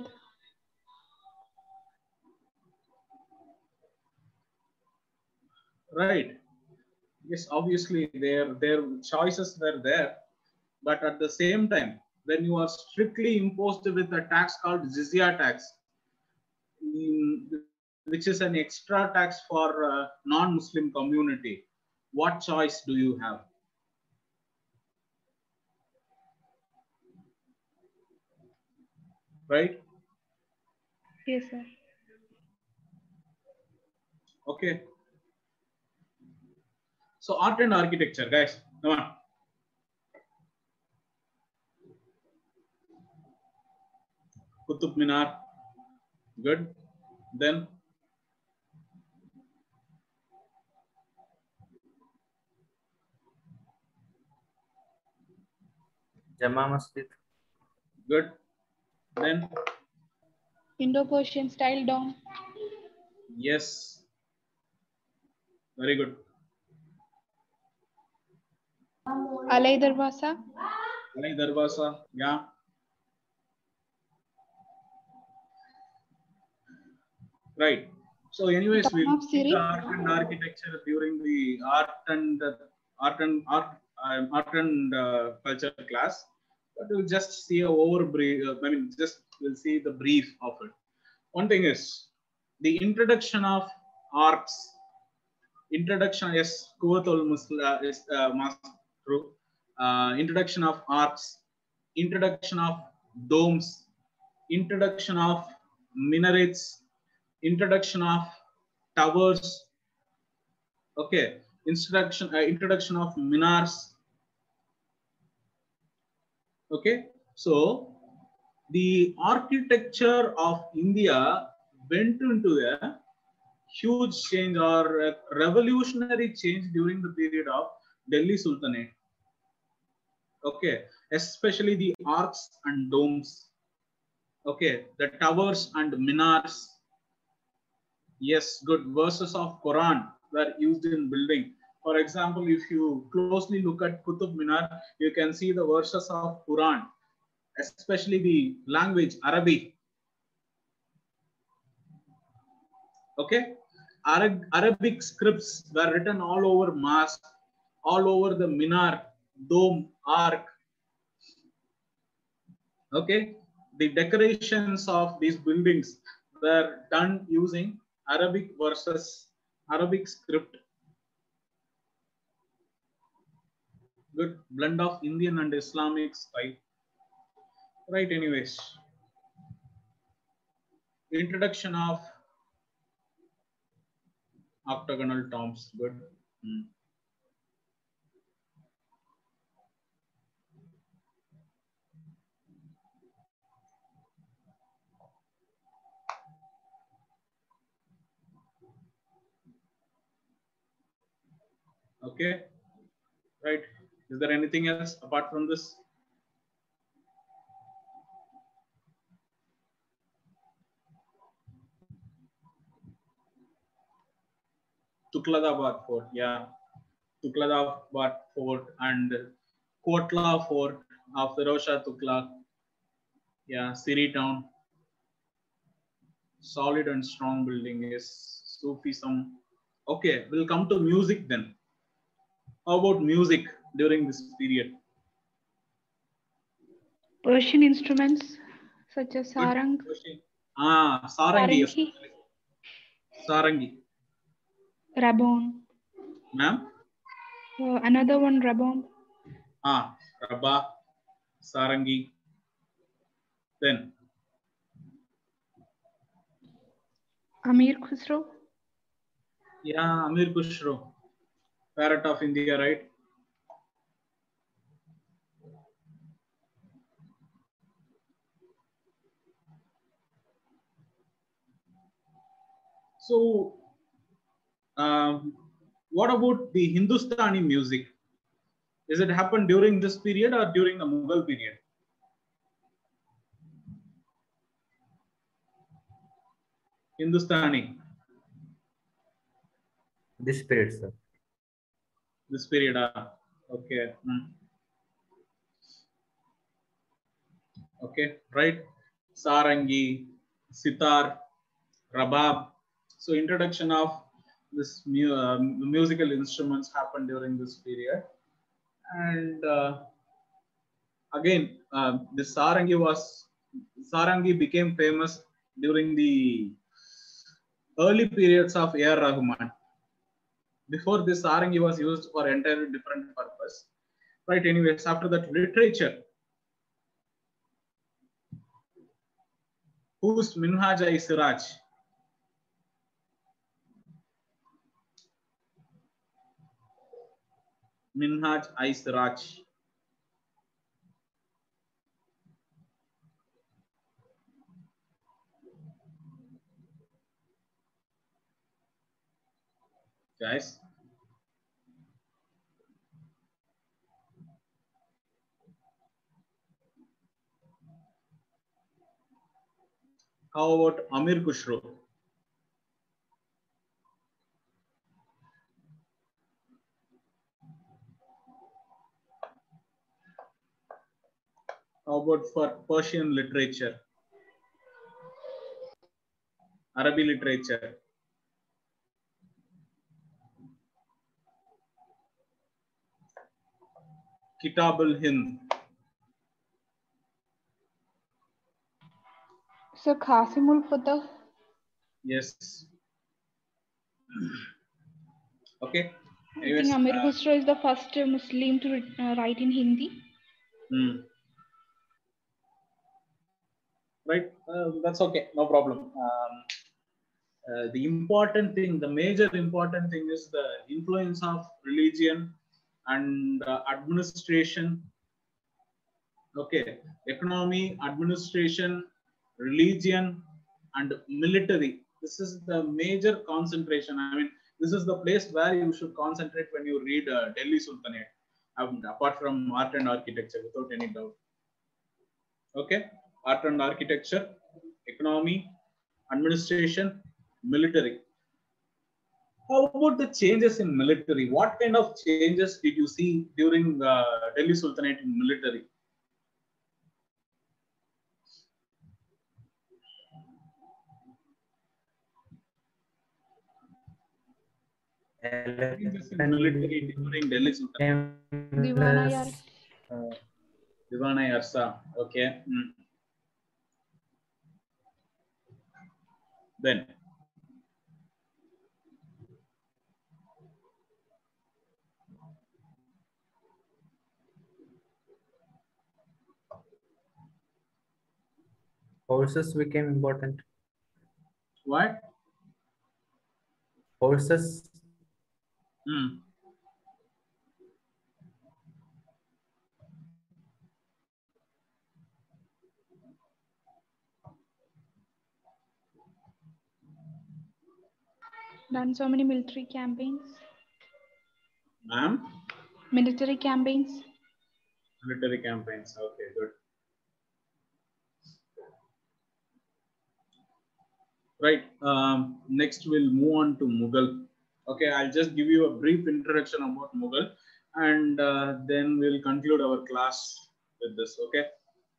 Right. Yes, obviously their their choices were there, but at the same time, when you are strictly imposed with a tax called jizya tax, which is an extra tax for non-Muslim community, what choice do you have? Right? Yes, sir. Okay. So art and architecture, guys, come on. Qutub Minar, good. Then Jama Masjid. good. Then Indo-Persian style dome. yes, very good. Alai Darwaza. Alai Darwaza, yeah. Right. So, anyways, Dome we'll of see the art and architecture during the art and uh, art and art um, art and uh, culture class. But we'll just see a over brief. Uh, I mean, just we'll see the brief of it. One thing is the introduction of arts. Introduction, yes, Kuwatul Musla is uh, true. Uh, introduction of arts, introduction of domes, introduction of minarets, introduction of towers. Okay, introduction uh, introduction of minars. Okay, so the architecture of India went into a huge change or revolutionary change during the period of Delhi Sultanate. Okay, especially the arcs and domes. Okay, the towers and minars. Yes, good verses of Quran were used in building. For example, if you closely look at Qutub Minar, you can see the verses of Quran, especially the language Arabic. Okay, Arab, Arabic scripts were written all over mosque, all over the minar, dome, arc. Okay, the decorations of these buildings were done using Arabic versus Arabic script. Good blend of Indian and Islamic style. Right, anyways. Introduction of octagonal tombs. Good. Hmm. Okay. Right. Is there anything else apart from this? Tughlaqabad Fort, yeah. Tughlaqabad Fort and Kotla Fort of Firoz Shah Tughlaq. Yeah, Siri town. Solid and strong building is Sufism. Okay, we'll come to music then. How about music during this period? Persian instruments such as sarang, Ah, Sarangi. Sarangi. Sarangi. rabon. Ma'am? Uh, another one, rabon. Ah, Rabba, Sarangi. Then, Amir Khusro. Yeah, Amir Khusro, parrot of India, right? So, um, what about the Hindustani music? Is it happened during this period or during the Mughal period? Hindustani, This period, sir. This period. ah, okay. hmm. Okay, right. Sarangi, sitar, rabab. So introduction of this mu- uh, musical instruments happened during this period. And uh, again, uh, the sarangi was sarangi became famous during the early periods of A.R. Rahman. Before this, sarangi was used for entirely different purpose. Right. Anyways, after that, literature. Whose Minhaj is Siraj? Minhaj i Guys, how about Amir Khusro? How about for Persian literature? Arabic literature. Kitab al-Hind. So Khazain-ul-Futuh. Yes. Okay. I think Amir uh, Khusro is the first uh, Muslim to uh, write in Hindi. Hmm. Right, uh, that's okay, no problem. Um, uh, the important thing, the major important thing is the influence of religion and uh, administration. Okay, economy, administration, religion, and military. This is the major concentration. I mean, this is the place where you should concentrate when you read uh, Delhi Sultanate, um, apart from art and architecture, without any doubt. Okay, art and architecture, economy, administration, military. How about the changes in military? What kind of changes did you see during uh, Delhi Sultanate in military? Changes in military during Delhi Sultanate. Uh, Diwan-i-Arz. Okay. Hmm. Then Horses became important. what? Horses. Hmm. Done so many military campaigns. Ma'am? Military campaigns. Military campaigns. Okay, good. Right. Um, next, we'll move on to Mughal. Okay, I'll just give you a brief introduction about Mughal and uh, then we'll conclude our class with this. Okay.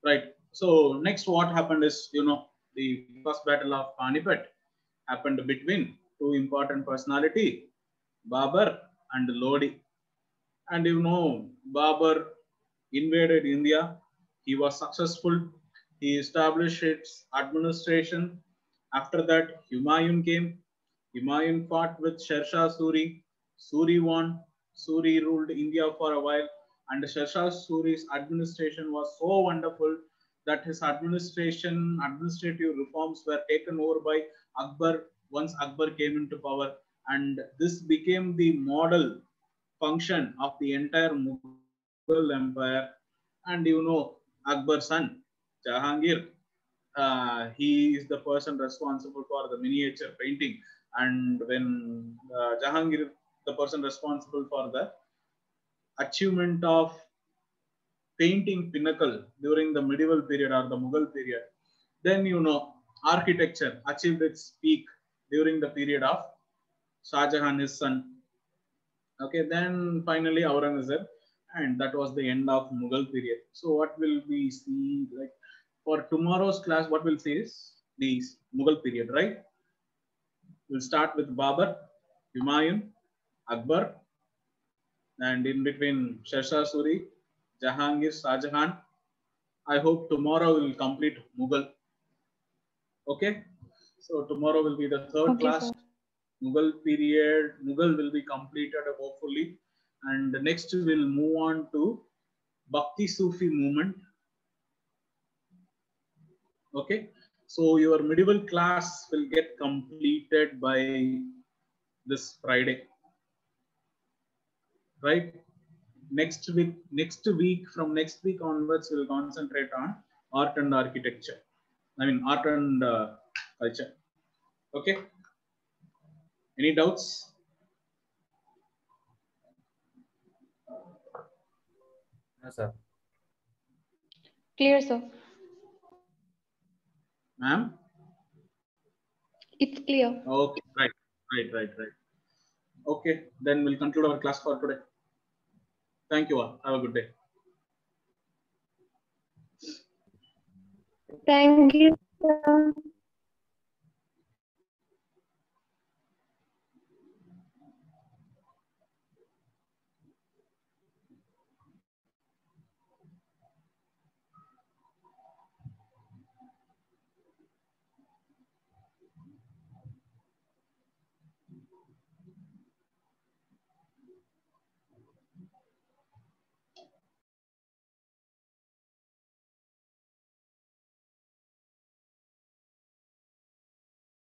Right. So, next, what happened is, you know, the first battle of Panipat happened between two important personality, Babur and Lodi. And you know, Babur invaded India. He was successful. He established its administration. After that, Humayun came. Humayun fought with Sher Shah Suri. Suri won. Suri ruled India for a while. And Sher Shah Suri's administration was so wonderful that his administration, administrative reforms were taken over by Akbar once Akbar came into power, and this became the model function of the entire Mughal empire. And you know, Akbar's son, Jahangir, uh, he is the person responsible for the miniature painting. And when uh, Jahangir, the person responsible for the achievement of painting pinnacle during the medieval period or the Mughal period, then you know architecture achieved its peak during the period of Shah Jahan, his son. Okay, then finally Aurangzeb, and that was the end of Mughal period. So what will we see like for tomorrow's class? What we'll see is the Mughal period, right? We'll start with Babur, Humayun, Akbar, and in between Sher Suri, Jahangir, Shah. I hope tomorrow we'll complete Mughal. Okay, so tomorrow will be the third Okay, class. sir. Mughal period, Mughal will be completed hopefully. And next we'll move on to Bhakti Sufi movement. Okay, so your medieval class will get completed by this Friday. Right? Next week, next week, from next week onwards, we'll concentrate on art and architecture. I mean, art and uh, culture. Okay. Any doubts? No, sir. Clear, sir. Ma'am? It's clear. Okay, right, right, right, right. Okay, then we'll conclude our class for today. Thank you all. Have a good day. Thank you, sir.